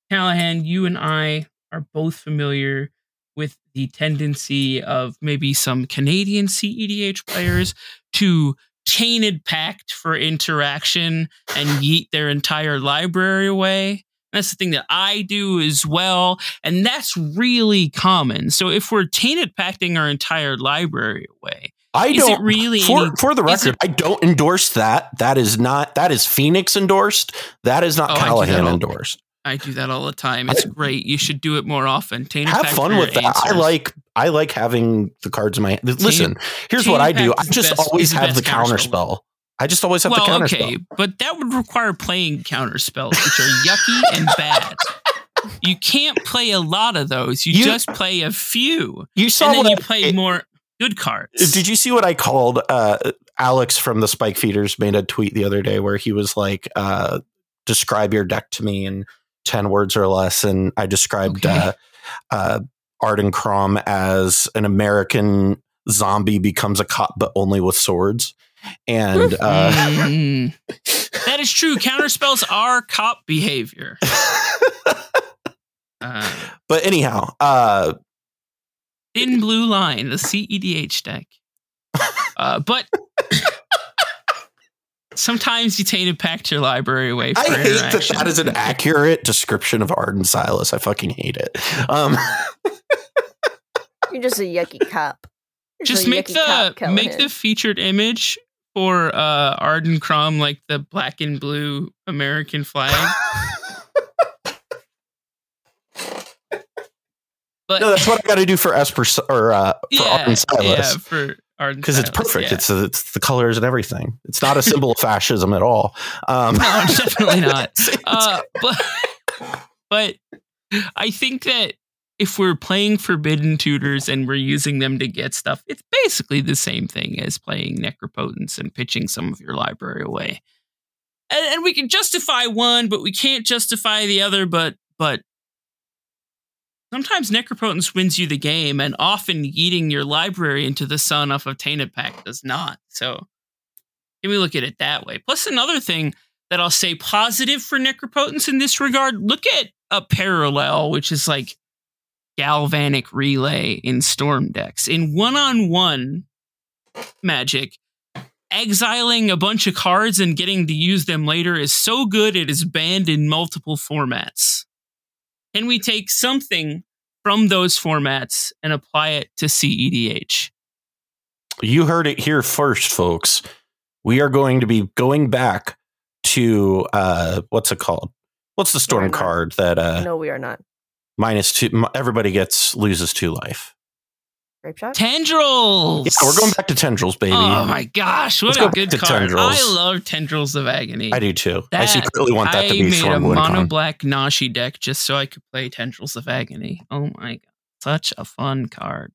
Callahan, you and I are both familiar with the tendency of maybe some Canadian CEDH players to tainted pact for interaction and yeet their entire library away. That's the thing that I do as well. And that's really common. So if we're tainted pacting our entire library away, I don't really for, any, for the record, it, I don't endorse that. That is not that is Fenix endorsed. That is not oh, Callahan endorsed. I do that all the time. It's I, great. You should do it more often. Have fun with that. Answers. I like I like having the cards in my hand. Listen, here's what I do. I just best, always have the counter spell. I just always have well, the counter okay, spell. But that would require playing counter spells, which are yucky and bad. You can't play a lot of those. You, you just play a few. You saw and then you play it, more good cards. Did you see what I called uh, Alex from the Spike Feeders made a tweet the other day where he was like, uh, describe your deck to me and 10 words or less. And I described okay. uh, uh, Ardenn Kraum as an American zombie becomes a cop, but only with swords. And uh, mm. that is true. Counterspells are cop behavior. uh, but anyhow, uh, Thin Blue Line, the CEDH deck. Uh, but sometimes you tainted pact your library away. I hate that that is an accurate description of Ardenn Silas. I fucking hate it. Um. You're just a yucky cop. You're just make the cop, make the featured image for uh Ardenn Kraum like the black and blue American flag. but no, that's what I got to do for Esper or uh, for yeah, Ardenn Silas. Yeah, for because it's perfect. Yeah. It's it's the colors and everything. It's not a symbol of fascism at all. Um, no, definitely not. Uh, but but I think that if we're playing Forbidden Tutors and we're using them to get stuff, it's basically the same thing as playing Necropotence and pitching some of your library away. And, and we can justify one, but we can't justify the other. But but Sometimes Necropotence wins you the game, and often eating your library into the sun off of Tainted Pact does not. So, can we look at it that way? Plus, another thing that I'll say positive for Necropotence in this regard look at a parallel, which is like Galvanic Relay in Storm decks. In one on one magic, exiling a bunch of cards and getting to use them later is so good it is banned in multiple formats. Can we take something from those formats and apply it to CEDH? You heard it here first, folks. We are going to be going back to uh, what's it called? What's the storm card that? Uh, no, we are not. Minus two. Everybody gets loses two life. Grapeshot? Tendrils. Yeah, we're going back to tendrils, baby. Oh my gosh, what Let's a good card! Tendrils. I love tendrils of agony. I do too. That, I secretly want that I to be made a mono black Nashi deck just so I could play tendrils of agony. Oh my god, such a fun card.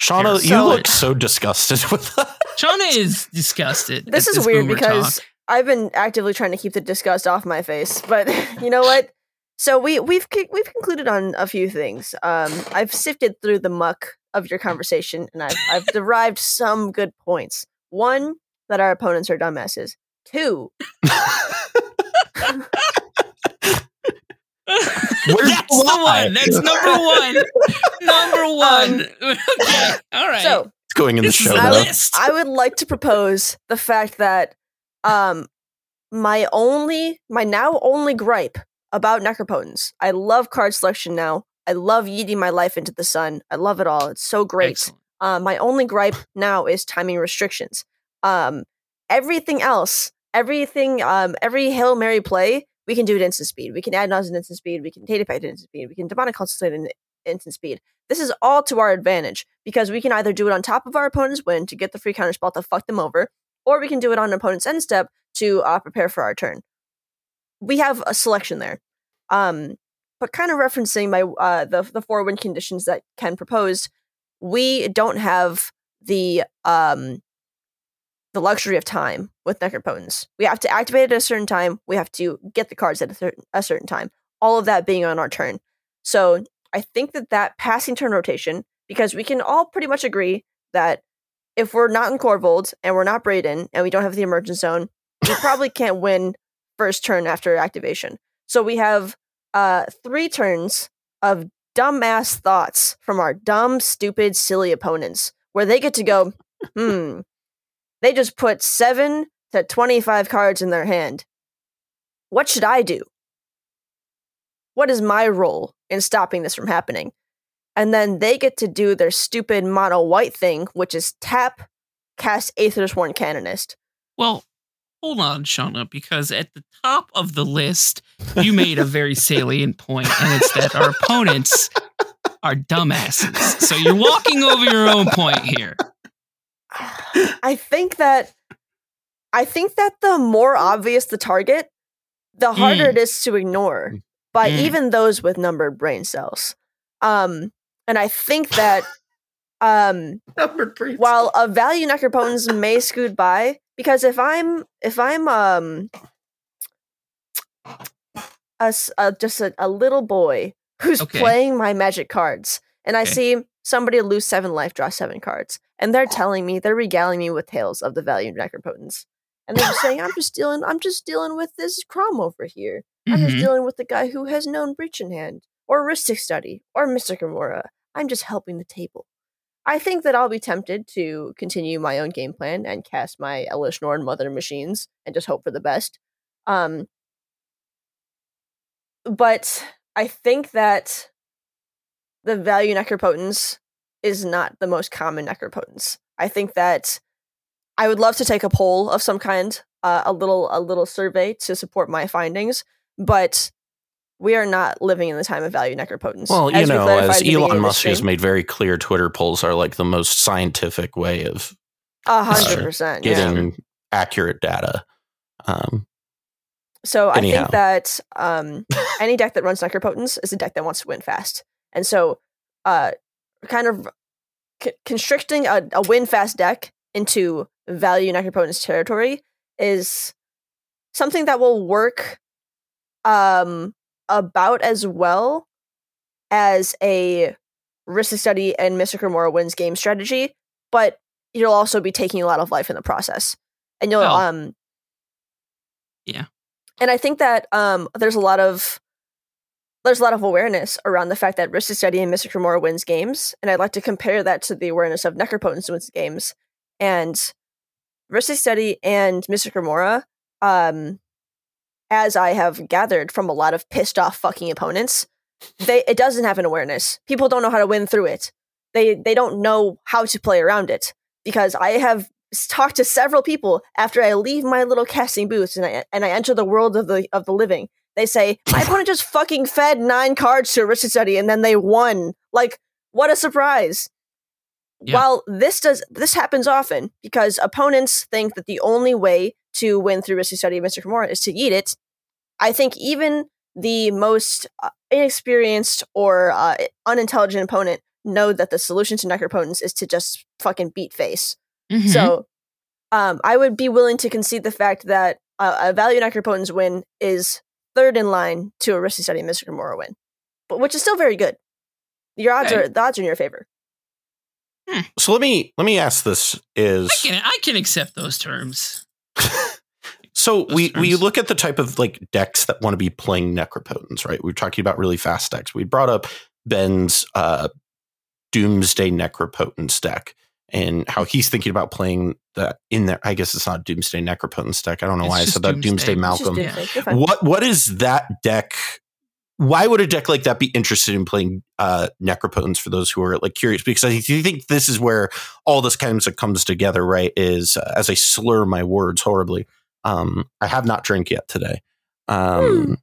Shauna, you look so disgusted with that. Shauna is disgusted. This is this weird because talk. I've been actively trying to keep the disgust off my face, but you know what? So we we've we've concluded on a few things. Um, I've sifted through the muck of your conversation, and I've I've derived some good points. One, that our opponents are dumbasses. Two, Where's That's the the one. That's number one. number one. okay. All right. So It's going in the show I would- list. I would like to propose the fact that um my only my now only gripe about necropotence. I love card selection now. I love yeeting my life into the sun. I love it all. It's so great. Um, my only gripe now is timing restrictions. Um, everything else, everything, um, every Hail Mary play, we can do at instant speed. We can add Nas at instant speed. We can data pack at instant speed. We can demonic consultate in instant speed. This is all to our advantage because we can either do it on top of our opponent's win to get the free counter spell to fuck them over, or we can do it on an opponent's end step to uh, prepare for our turn. We have a selection there. Um, but kind of referencing my uh, the the four win conditions that Ken proposed, we don't have the um the luxury of time with necropotence. We have to activate it at a certain time. We have to get the cards at a certain, a certain time. All of that being on our turn. So I think that that passing turn rotation, because we can all pretty much agree that if we're not in Korvold and we're not Brayden and we don't have the Emergence Zone, we probably can't win first turn after activation. So we have uh three turns of dumbass thoughts from our dumb, stupid, silly opponents, where they get to go, hmm, they just put seven to 25 cards in their hand. What should I do? What is my role in stopping this from happening? And then they get to do their stupid mono white thing, which is tap, cast Aethersworn Canonist. Well, hold on, Shauna, because at the top of the list, you made a very salient point, and it's that our opponents are dumbasses. So you're walking over your own point here. I think that I think that the more obvious the target, the harder Mm. it is to ignore by Mm. even those with numbered brain cells. Um, and I think that um, while a value necropotence may scoot by, because if I'm if I'm um a, a- just a, a little boy who's Okay. playing my magic cards, and I Okay. see somebody lose seven life, draw seven cards, and they're telling me they're regaling me with tales of the value of necropotence, and they're just saying I'm just dealing I'm just dealing with this Kraum over here. I'm just Mhm. dealing with the guy who has known Breach in hand, or Rhystic Study, or Mystic Remora. I'm just helping the table. I think that I'll be tempted to continue my own game plan and cast my Elesh Norn Mother Machines and just hope for the best. Um, but I think that the value necropotence is not the most common necropotence. I think that I would love to take a poll of some kind, uh, a little a little survey to support my findings, but we are not living in the time of value necropotence. Well, you As know, as at the beginning Elon Musk has made very clear, Twitter polls are like the most scientific way of A hundred percent. yeah. getting accurate data. Um, So I Anyhow. think that um, any deck that runs Necropotence is a deck that wants to win fast, and so uh, kind of c- constricting a, a win fast deck into value Necropotence territory is something that will work um, about as well as a Rhystic Study and Mystic Remora wins game strategy, but you'll also be taking a lot of life in the process, and you'll Well, um yeah. And I think that um, there's a lot of there's a lot of awareness around the fact that Rhystic Study and Mystic Remora wins games, and I'd like to compare that to the awareness of Necropotence wins games. And Rhystic Study and Mystic Remora, um, as I have gathered from a lot of pissed off fucking opponents, they it doesn't have an awareness. People don't know how to win through it. They they don't know how to play around it because I have talked to several people after I leave my little casting booth and I and I enter the world of the of the living. They say my opponent just fucking fed nine cards to a Study and then they won. Like what a surprise! Yeah. While this does this happens often because opponents think that the only way to win through Rhystic Study of Mystic Remora is to eat it. I think even the most uh, inexperienced or uh, unintelligent opponent know that the solution to Necropotence is to just fucking beat face. Mhm. So, um, I would be willing to concede the fact that uh, a value necropotence win is third in line to a Rhystic Study Mystic Remora win, but which is still very good. Your odds Okay. are the odds are in your favor. so let me let me ask this: Is I Is can I can accept those terms. So Those we we look at the type of like decks that want to be playing necropotence, right? We're talking about really fast decks. We brought up Ben's uh, Doomsday Necropotence deck and how he's thinking about playing that in there. I guess it's not Doomsday Necropotence deck. I don't know It's why I said that. Doomsday, Doomsday. Malcolm. Doomsday. What what is that deck? Why would a deck like that be interested in playing uh, Necropotence for those who are like curious? Because I think this is where all this kind of comes together, right? Is uh, as I slur my words horribly. Um, I have not drank yet today, um,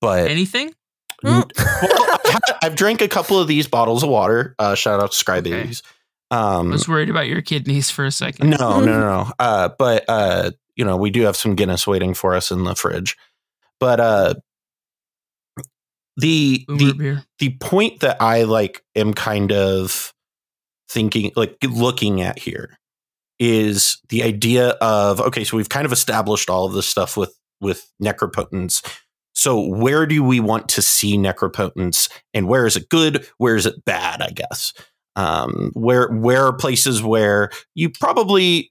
but Anything? well, I've, had- I've drank a couple of these bottles of water. Uh, shout out to Sky Okay. Babies. I Um, was worried about your kidneys for a second. no, no, no, no. Uh, but uh, you know, we do have some Guinness waiting for us in the fridge. But uh, the the beer. the point that I like am kind of thinking, like looking at here, is the idea of okay, so we've kind of established all of this stuff with with necropotence. So where do we want to see necropotence, and where is it good? Where is it bad? I guess. Um, where where are places where you probably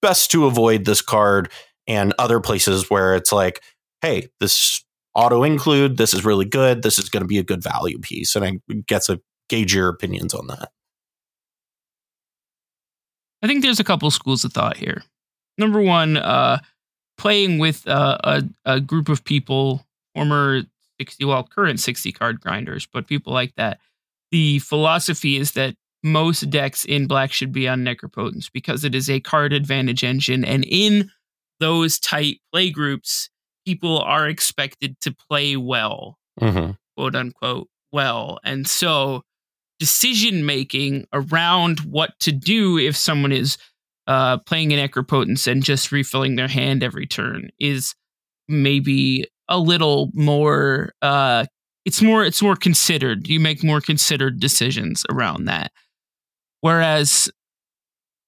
best to avoid this card, and other places where it's like, hey, this auto include. This is really good. This is going to be a good value piece. And I guess I gauge your opinions on that. I think there's a couple schools of thought here. Number one, uh, playing with uh, a, a group of people, former 60, well, current 60 card grinders, but people like that. The philosophy is that most decks in black should be on Necropotence because it is a card advantage engine. And in those tight play groups, people are expected to play well Mm-hmm. quote unquote well. And so decision making around what to do if someone is uh, playing an Necropotence and just refilling their hand every turn is maybe a little more uh it's more it's more considered. You make more considered decisions around that. Whereas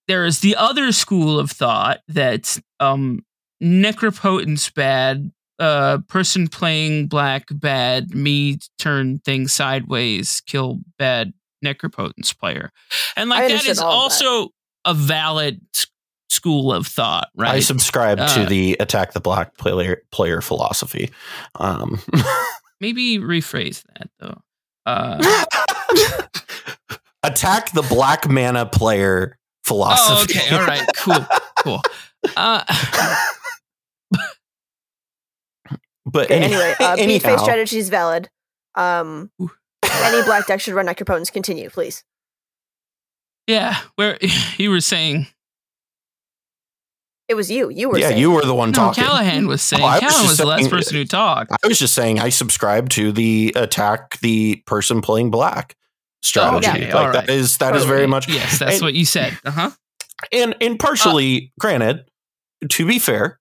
there is the other school of thought that um necropotence bad uh person playing black bad me turn things sideways kill bad necropotence player and I like that understood is all of that. also a valid school of thought right? I subscribe Uh, to the attack the black player player philosophy. Um, maybe rephrase that though uh attack the black mana player philosophy. oh okay all right cool cool uh but Okay, any- anyway, uh, beat face strategy is valid. Um, any black deck should run necropotence. Continue, please. yeah where you were saying It was you. You were yeah, saying. you were the one no talking. callahan was saying Oh, I was callahan just was the last person who talked I was just saying I subscribe to the attack the person playing black strategy. okay, like all that right. is that is very much yes that's and- what you said uh-huh and and partially granted to be fair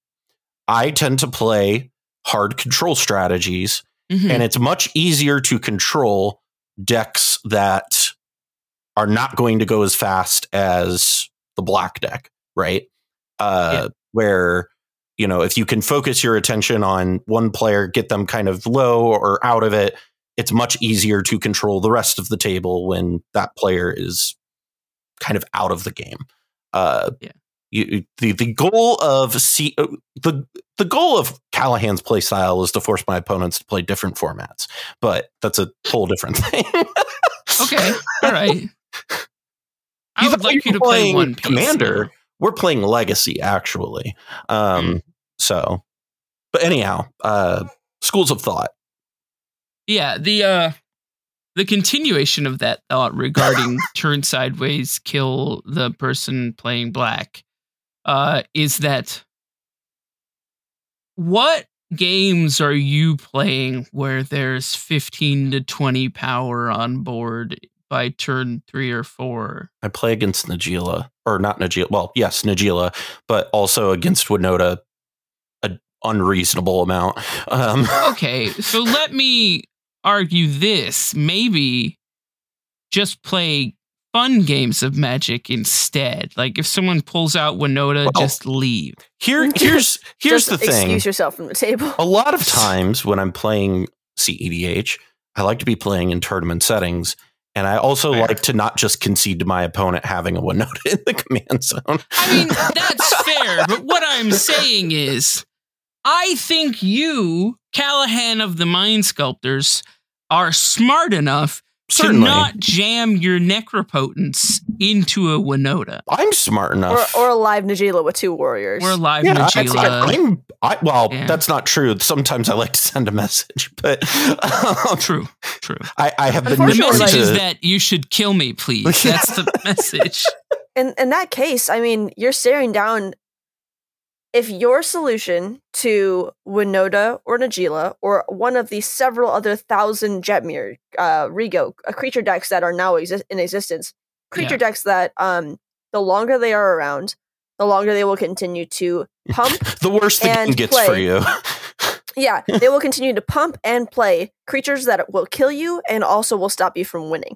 i tend to play hard control strategies Mhm. and it's much easier to control decks that are not going to go as fast as the black deck right uh Yeah. where you know if you can focus your attention on one player get them kind of low or out of it it's much easier to control the rest of the table when that player is kind of out of the game uh Yeah. you, the the goal of see uh, the the goal of Callahan's play style is to force my opponents to play different formats, but that's a whole different thing. Okay. All right. I would like you to play One Piece. Commander. We're playing Legacy actually. Um, Hmm. so, but anyhow, uh, schools of thought. Yeah. The uh, the continuation of that thought regarding turn sideways, kill the person playing black, uh, is that what games are you playing where there's 15 to 20 power on board by turn three or four? I play against Najila, or not Najila. Well, yes, Najila, but also against Winota, a unreasonable amount. Um, okay, so let me argue this. Maybe just play fun games of magic instead. Like if someone pulls out Winota, Well, just leave. here, here's here's Just the thing. Excuse yourself from the table. a lot of times when I'm playing CEDH, I like to be playing in tournament settings. And I also Fair. like to not just concede to my opponent having a one note in the command zone. I mean, that's fair, but what I'm saying is I think you, Callahan of the Mind Sculptors, are smart enough Certainly. to not jam your necropotence into a Winota I'm smart enough. Or, or a live Najila with two warriors. or a live yeah, I, Najila. am I, well, Yeah. that's not true. Sometimes I like to send a message, but um, True, true. I, I have been The message to, is that you should kill me, please. That's the message. in in that case, I mean, you're staring down. If your solution to Winota or Najila or one of the several other thousand Jetmir, uh, Rigo, uh, creature decks that are now exist in existence, creature Yeah. decks that um, the longer they are around, the longer they will continue to pump. the worst the game gets for you. yeah, they will continue to pump and play creatures that will kill you and also will stop you from winning.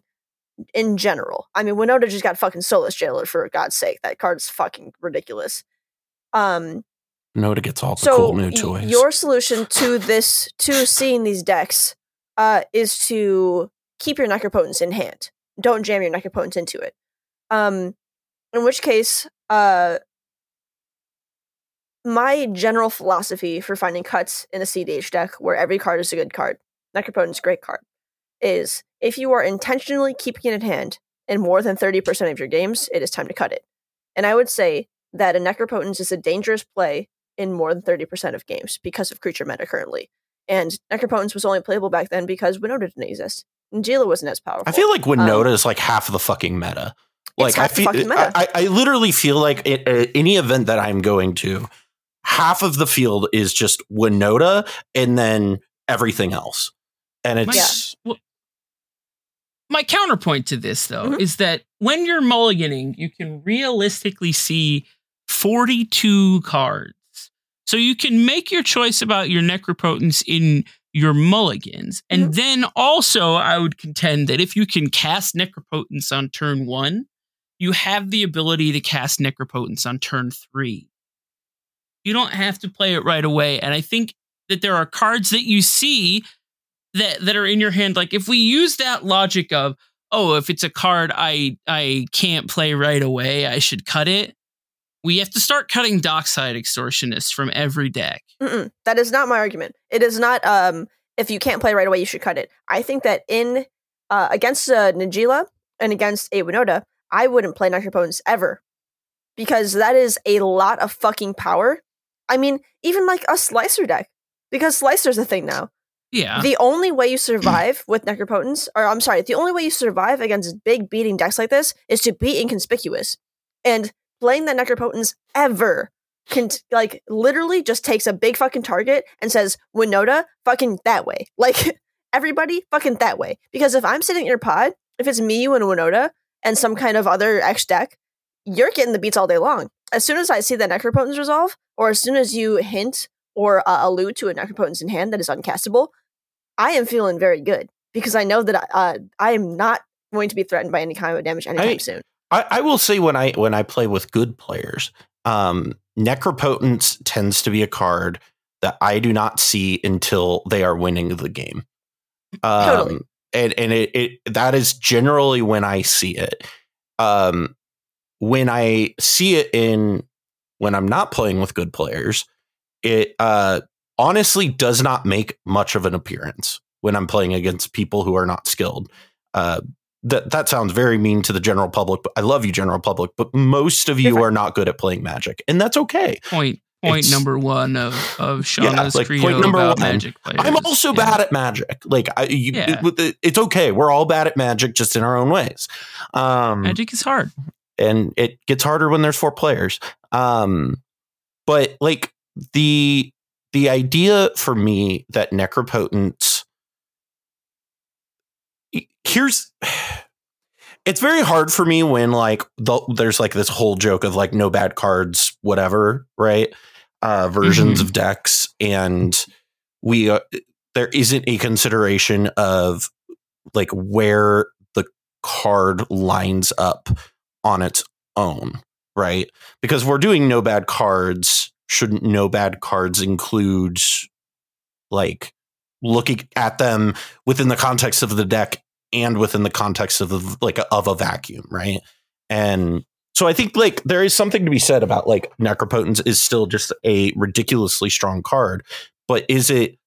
In general, I mean, Winota just got fucking Soulless Jailer for God's sake. That card's fucking ridiculous. Um, Noda gets all the so cool new toys. your solution to this, to seeing these decks, uh, is to keep your Necropotence in hand. Don't jam your Necropotence into it. Um, in which case, uh, my general philosophy for finding cuts in a CDH deck where every card is a good card, Necropotence great card, is if you are intentionally keeping it in hand in more than 30% of your games, it is time to cut it. And I would say that a Necropotence is a dangerous play in more than 30% of games because of creature meta currently. And Necropotence was only playable back then because Winota didn't exist. And Jila wasn't as powerful. I feel like Um, Winota is like half of the fucking meta. Like I half the feel, fucking meta. I, I literally feel like it, uh, any event that I'm going to, half of the field is just Winota, and then everything else. And My, it's well, my counterpoint to this, though, Mhm. is that when you're mulliganing, you can realistically see 42 cards. So you can make your choice about your necropotence in your mulligans. And mm-hmm. then also, I would contend that if you can cast necropotence on turn one, you have the ability to cast necropotence on turn three. You don't have to play it right away. And I think that there are cards that you see that that are in your hand. Like if we use that logic of, oh, if it's a card I I can't play right away, I should cut it. We have to start cutting Dockside Extortionists from every deck. Mm-mm. That is not my argument. It is not. Um, if you can't play right away, you should cut it. I think that in uh, against uh, Najila and against a Winota, I wouldn't play Necropotence ever because that is a lot of fucking power. I mean, even like a Slicer deck, because Slicer's a thing now. Yeah. The only way you survive with Necropotence, or I'm sorry, the only way you survive against big beating decks like this is to be inconspicuous. And playing the Necropotence ever can like literally just takes a big fucking target and says Winota fucking that way. Like everybody fucking that way. Because if I'm sitting in your pod, if it's me, you, and Winota, and some kind of other X deck, you're getting the beats all day long. As soon as I see that Necropotence resolve, or as soon as you hint or uh, allude to a Necropotence in hand that is uncastable, I am feeling very good because I know that uh, I am not going to be threatened by any kind of damage anytime I- soon. I, I will say when I when I play with good players, um, Necropotence tends to be a card that I do not see until they are winning the game. Um, Totally. And and it, it that is generally when I see it. Um, when I see it in when I'm not playing with good players, it uh, honestly does not make much of an appearance when I'm playing against people who are not skilled. Uh, that that sounds very mean to the general public, but I love you, general public. But most of you You're not good at playing Magic, and that's okay. point point It's- number one of of Shauna's like, credo point number about one. magic players. I'm also Yeah. bad at Magic. Like I, you, Yeah. it- it's okay. We're all bad at Magic, just in our own ways. Um, Magic is hard. and it gets harder when there's four players. Um, but like the the idea for me that necropotence here's it's very hard for me when like the, there's like this whole joke of like no bad cards whatever right uh versions Mhm. of decks and we uh, there isn't a consideration of like where the card lines up on its own, right? Because we're doing no bad cards. Shouldn't no bad cards include like looking at them within the context of the deck and within the context of the, like of a vacuum, right? And So I think like there is something to be said about like Necropotence is still just a ridiculously strong card, but is it?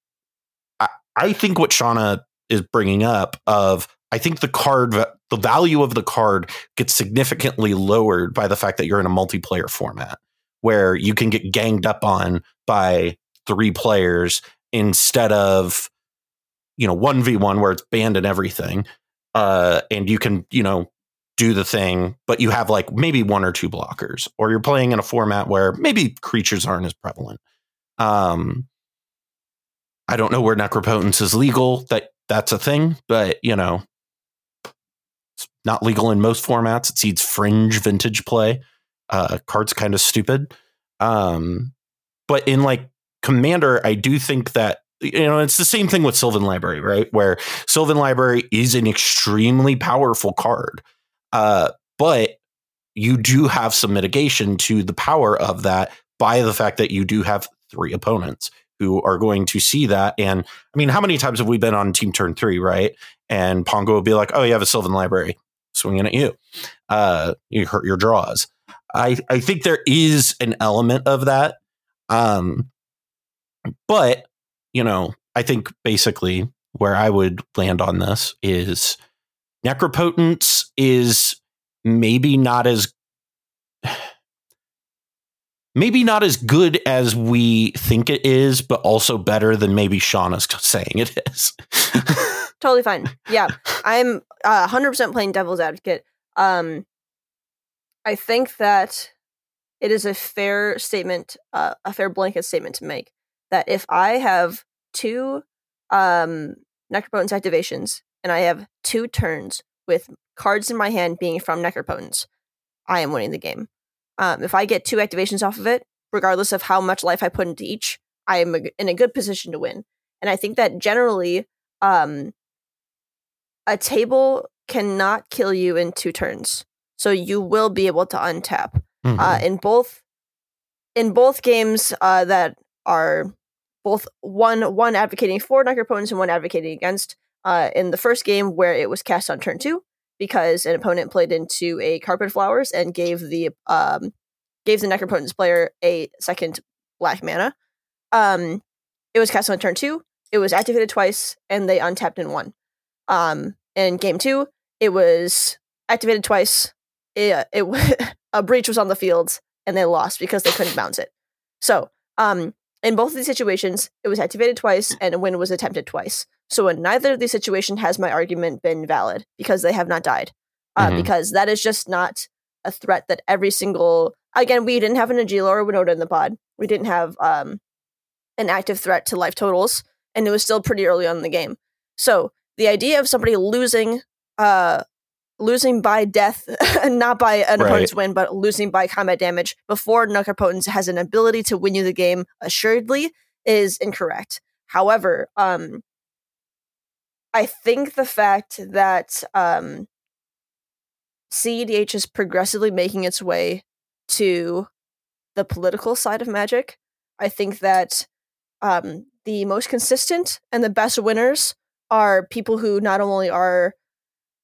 I, I think what Shauna is bringing up of I think the card the value of the card gets significantly lowered by the fact that you're in a multiplayer format where you can get ganged up on by three players instead of you know 1v1 where it's banned and everything uh and you can you know do the thing but you have like maybe one or two blockers or you're playing in a format where maybe creatures aren't as prevalent. Um i don't know where necropotence is legal that that's a thing but you know it's not legal in most formats. It seeds fringe vintage play. Uh cards kind of stupid. Um but in like commander i do think that you know, it's the same thing with Sylvan Library, right? Where Sylvan Library is an extremely powerful card. Uh, but you do have some mitigation to the power of that by the fact that you do have three opponents who are going to see that. And I mean, how many times have we been on team turn three, right? And Pongo will be like, oh, you have a Sylvan Library swinging at you. Uh, you hurt your draws. I, I think there is an element of that. Um, but you know, I think basically where I would land on this is Necropotence is maybe not as maybe not as good as we think it is, but also better than maybe Shauna's saying it is. totally fine. Yeah, I'm uh, 100% playing devil's advocate. Um, I think that it is a fair statement, uh, a fair blanket statement to make that if I have two um, Necropotence activations and I have two turns with cards in my hand being from Necropotence, I am winning the game. Um, if I get two activations off of it, regardless of how much life I put into each, I am in a good position to win. And I think that generally, um, a table cannot kill you in two turns, so you will be able to untap. Uh, mm-hmm. Uh, in both in both games uh, that are both one one advocating for Necropotence and one advocating against. Uh, in the first game, where it was cast on turn two, because an opponent played into a carpet flowers and gave the um gave the Necropotence player a second black mana. Um, it was cast on turn two. It was activated twice, and they untapped in one. Um, in game two, it was activated twice. It, it a breach was on the field, and they lost because they couldn't bounce it. So, um, in both of these situations, it was activated twice and a win was attempted twice. So in neither of these situations has my argument been valid because they have not died. Uh, mm-hmm. Because that is just not a threat that every single again we didn't have an Najeela or Winota in the pod. We didn't have um, an active threat to life totals, and it was still pretty early on in the game. So the idea of somebody losing uh, losing by death, not by an right. opponent's win, but losing by combat damage before Necropotence has an ability to win you the game assuredly is incorrect. However, um, I think the fact that um, CEDH is progressively making its way to the political side of Magic, I think that um, the most consistent and the best winners are people who not only are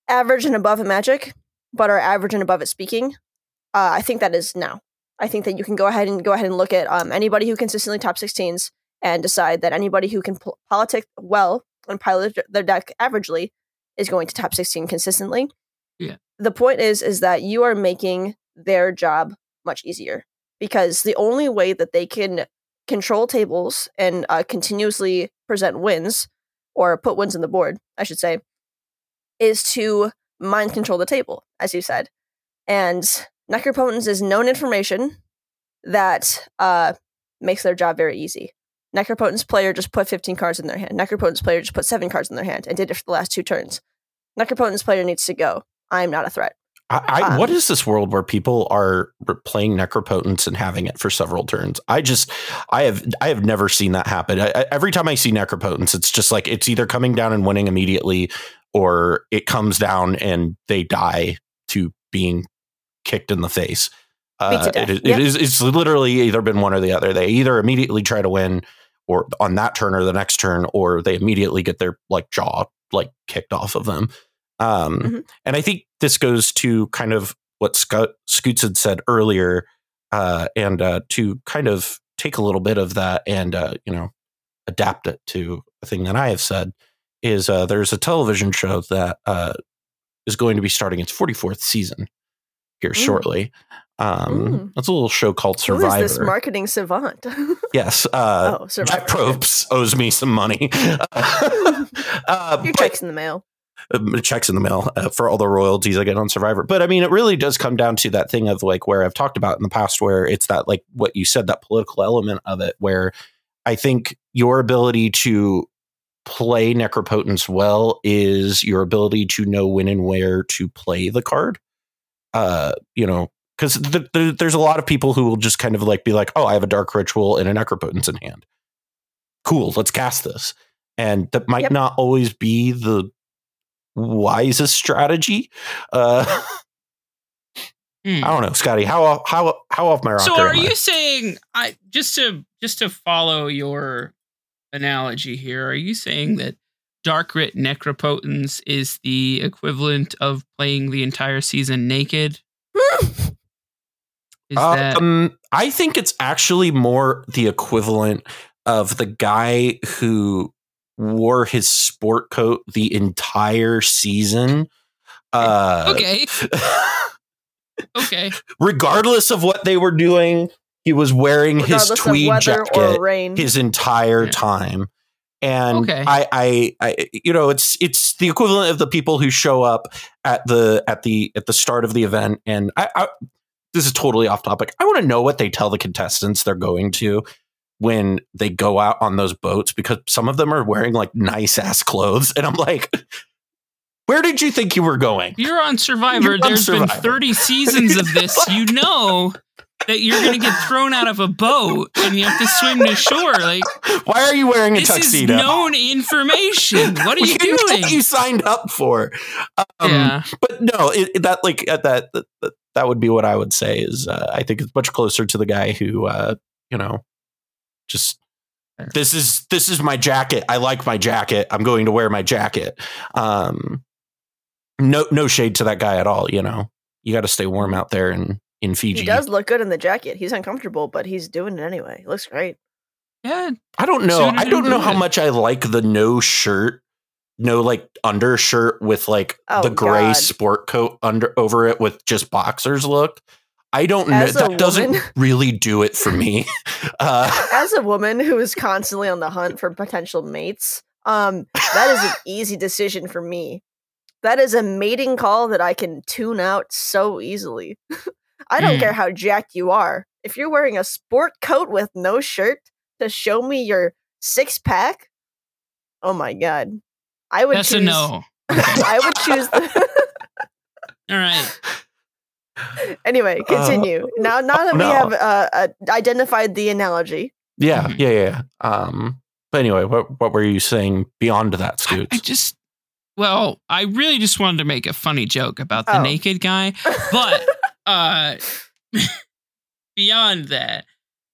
average and above at Magic, but are average and above at speaking. Uh, I think that is now. I think that you can go ahead and go ahead and look at um, anybody who consistently top 16s and decide that anybody who can pol- politic well and pilot their deck averagely is going to top 16 consistently. Yeah. The point is is that you are making their job much easier because the only way that they can control tables and uh, continuously present wins or put wins on the board, I should say, is to mind control the table, as you said. And Necropotence is known information that uh, makes their job very easy. Necropotence player just put 15 cards in their hand. Necropotence player just put seven cards in their hand and did it for the last two turns. Necropotence player needs to go. I am not a threat. I, I, what is this world where people are playing necropotence and having it for several turns? I just, I have, I have never seen that happen. I, every time I see necropotence, it's just like it's either coming down and winning immediately, or it comes down and they die to being kicked in the face. Uh, it, it, yep. it is it's literally either been one or the other. They either immediately try to win or on that turn or the next turn, or they immediately get their like jaw like kicked off of them. Um, mm-hmm. And I think this goes to kind of what Scout, Scoots had said earlier, uh, and uh, to kind of take a little bit of that and uh, you know adapt it to a thing that I have said is uh, there's a television show that uh, is going to be starting its 44th season here Mm. shortly. Um, Mm. It's a little show called Who Survivor. is this marketing savant? yes, uh, oh, Jack Survivor. Probst owes me some money. uh, Your but- check's in the mail. Uh, checks in the mail uh, for all the royalties I get on Survivor. But I mean, it really does come down to that thing of like where I've talked about in the past, where it's that like what you said, that political element of it, where I think your ability to play Necropotence well is your ability to know when and where to play the card. Uh, you know, because th- th- there's a lot of people who will just kind of like be like, oh, I have a dark ritual and a Necropotence in hand. Cool, let's cast this. And that might Yep. not always be the wisest strategy. Uh, Hmm. I don't know, Scotty. How off, how how off my rocker? So are am I? you saying I just to just to follow your analogy here, are you saying that Dark Rit Necropotence is the equivalent of playing the entire season naked? Is that Um, I think it's actually more the equivalent of the guy who wore his sport coat the entire season. Uh, okay? Okay. regardless of what they were doing, he was wearing his Regardless of tweed jacket his entire Yeah. time. And Okay. I, I, I, you know, it's it's the equivalent of the people who show up at the at the at the start of the event. And I, I this is totally off topic. I want to know what they tell the contestants they're going to when they go out on those boats because some of them are wearing like nice ass clothes, and I'm like, where did you think you were going? You're on Survivor. You're on There's been 30 seasons of this. You know that you're going to get thrown out of a boat and you have to swim to shore. Like, Why are you wearing a this is tuxedo? known information. What are you doing? what you signed up for. Um, yeah. but no, it, that like at that, that that- that would be what I would say is uh, I think it's much closer to the guy who uh, you know just this is this is my jacket. I like my jacket. I'm going to wear my jacket. Um, no no shade to that guy at all. You know you got to stay warm out there in in Fiji. he does look good in the jacket. He's uncomfortable, but he's doing it anyway. He looks great. Yeah. I don't know. I don't him know how good. much I like the no shirt, no like undershirt with like Oh, the gray God. sport coat under over it with just boxers look. I don't know. That doesn't really do it for me. Uh, As a woman who is constantly on the hunt for potential mates, um, that is an easy decision for me. That is a mating call that I can tune out so easily. I don't Mm. care how jacked you are. If you're wearing a sport coat with no shirt to show me your six pack, oh my god, I would That's choose. a no. I would choose. The- All right. Anyway, continue. now, now that we no. have uh, uh, identified the analogy, yeah, Mhm. yeah, yeah. Um, but anyway, what what were you saying beyond that, I, Scoots? I just, well, I really just wanted to make a funny joke about the Oh. naked guy, but uh, beyond that,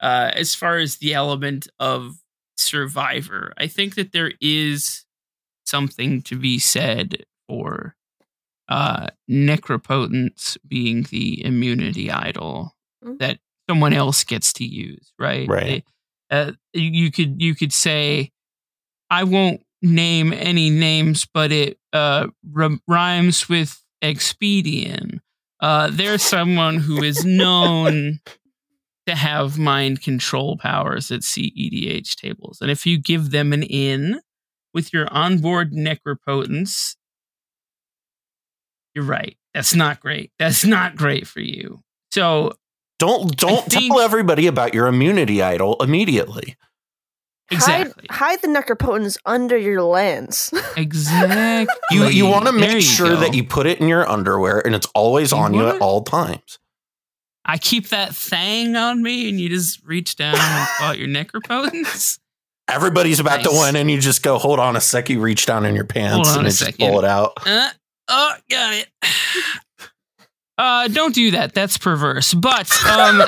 uh, as far as the element of survivor, I think that there is something to be said for uh, necropotence being the immunity idol Mm. that someone else gets to use, right? Right. They- uh, you you could you could say, I won't name any names, but it uh, r- rhymes with expedient. Uh, there's someone who is known to have mind control powers at CEDH tables, and if you give them an in with your onboard necropotence, you're right. That's not great. That's not great for you. So don't don't think- tell everybody about your immunity idol immediately. exactly, hide, hide the necropotence under your lens. exactly. You you want to make you sure that you put it in your underwear and it's always You on you wanna- at all times. I keep that thing on me, and you just reach down and pull out your necropotence. Everybody's about to win, and you just go, hold on a sec. You reach down in your pants on and you just second. pull it out. Uh, oh, got it. Uh, don't do that. That's perverse. But um,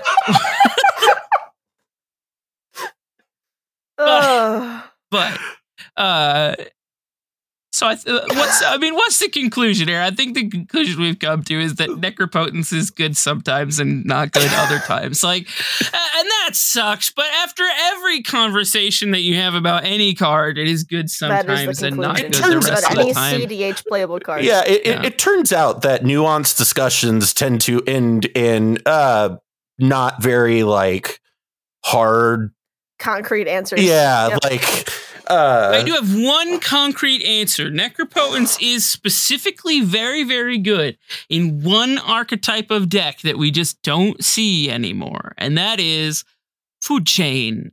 Ugh. but uh, So I th- what's I mean, what's the conclusion here? I think the conclusion we've come to is that necropotence is good sometimes and not good other times. Like, and that sucks. But after every conversation that you have about any card, it is good sometimes and not good the rest of the time. Any CDH playable card. Yeah, it, yeah. It, it, turns out that nuanced discussions tend to end in uh not very like hard concrete answers. Yeah, yep. like uh, I do have one concrete answer. Necropotence is specifically very, very good in one archetype of deck that we just don't see anymore, and that is food chain.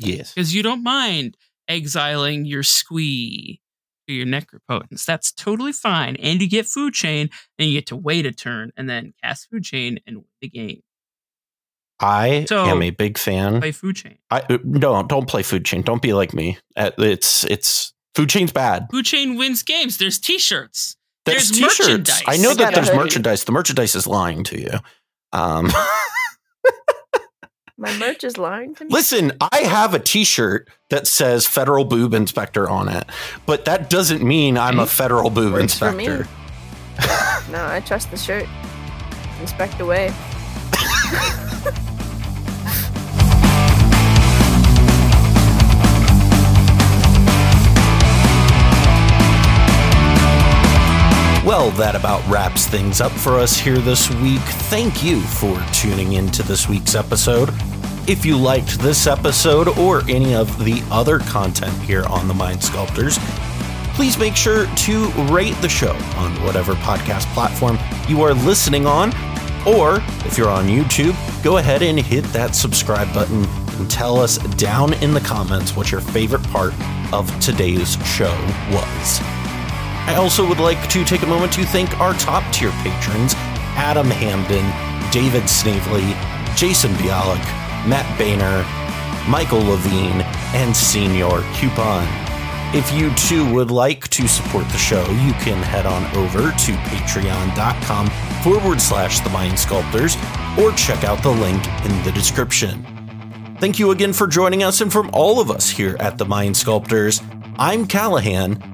Yes. Because you don't mind exiling your squee to your necropotence. That's totally fine. And you get food chain, and you get to wait a turn and then cast food chain and win the game. I so, am a big fan. Play food chain. I uh, no, don't play food chain. Don't be like me. Uh, it's it's food chain's bad. Food chain wins games. There's t-shirts. There's there's t-shirts. merchandise. I know that there's merchandise. The merchandise is lying to you. Um, My merch is lying to me. Listen, I have a T-shirt that says "Federal Boob Inspector" on it, but that doesn't mean I'm a federal boob Works inspector. no, I trust the shirt. Inspect away. Well, that about wraps things up for us here this week. Thank you for tuning in to this week's episode. If you liked this episode or any of the other content here on the Mind Sculptors, please make sure to rate the show on whatever podcast platform you are listening on. Or if you're on YouTube, go ahead and hit that subscribe button and tell us down in the comments what your favorite part of today's show was. I also would like to take a moment to thank our top tier patrons Adam Hamden, David Snavely, Jason Bialik, Matt Boehner, Michael Levine, and Senior Coupon. If you too would like to support the show, you can head on over to patreon.com forward slash the mind sculptors or check out the link in the description. Thank you again for joining us, and from all of us here at the Mind Sculptors, I'm Callahan,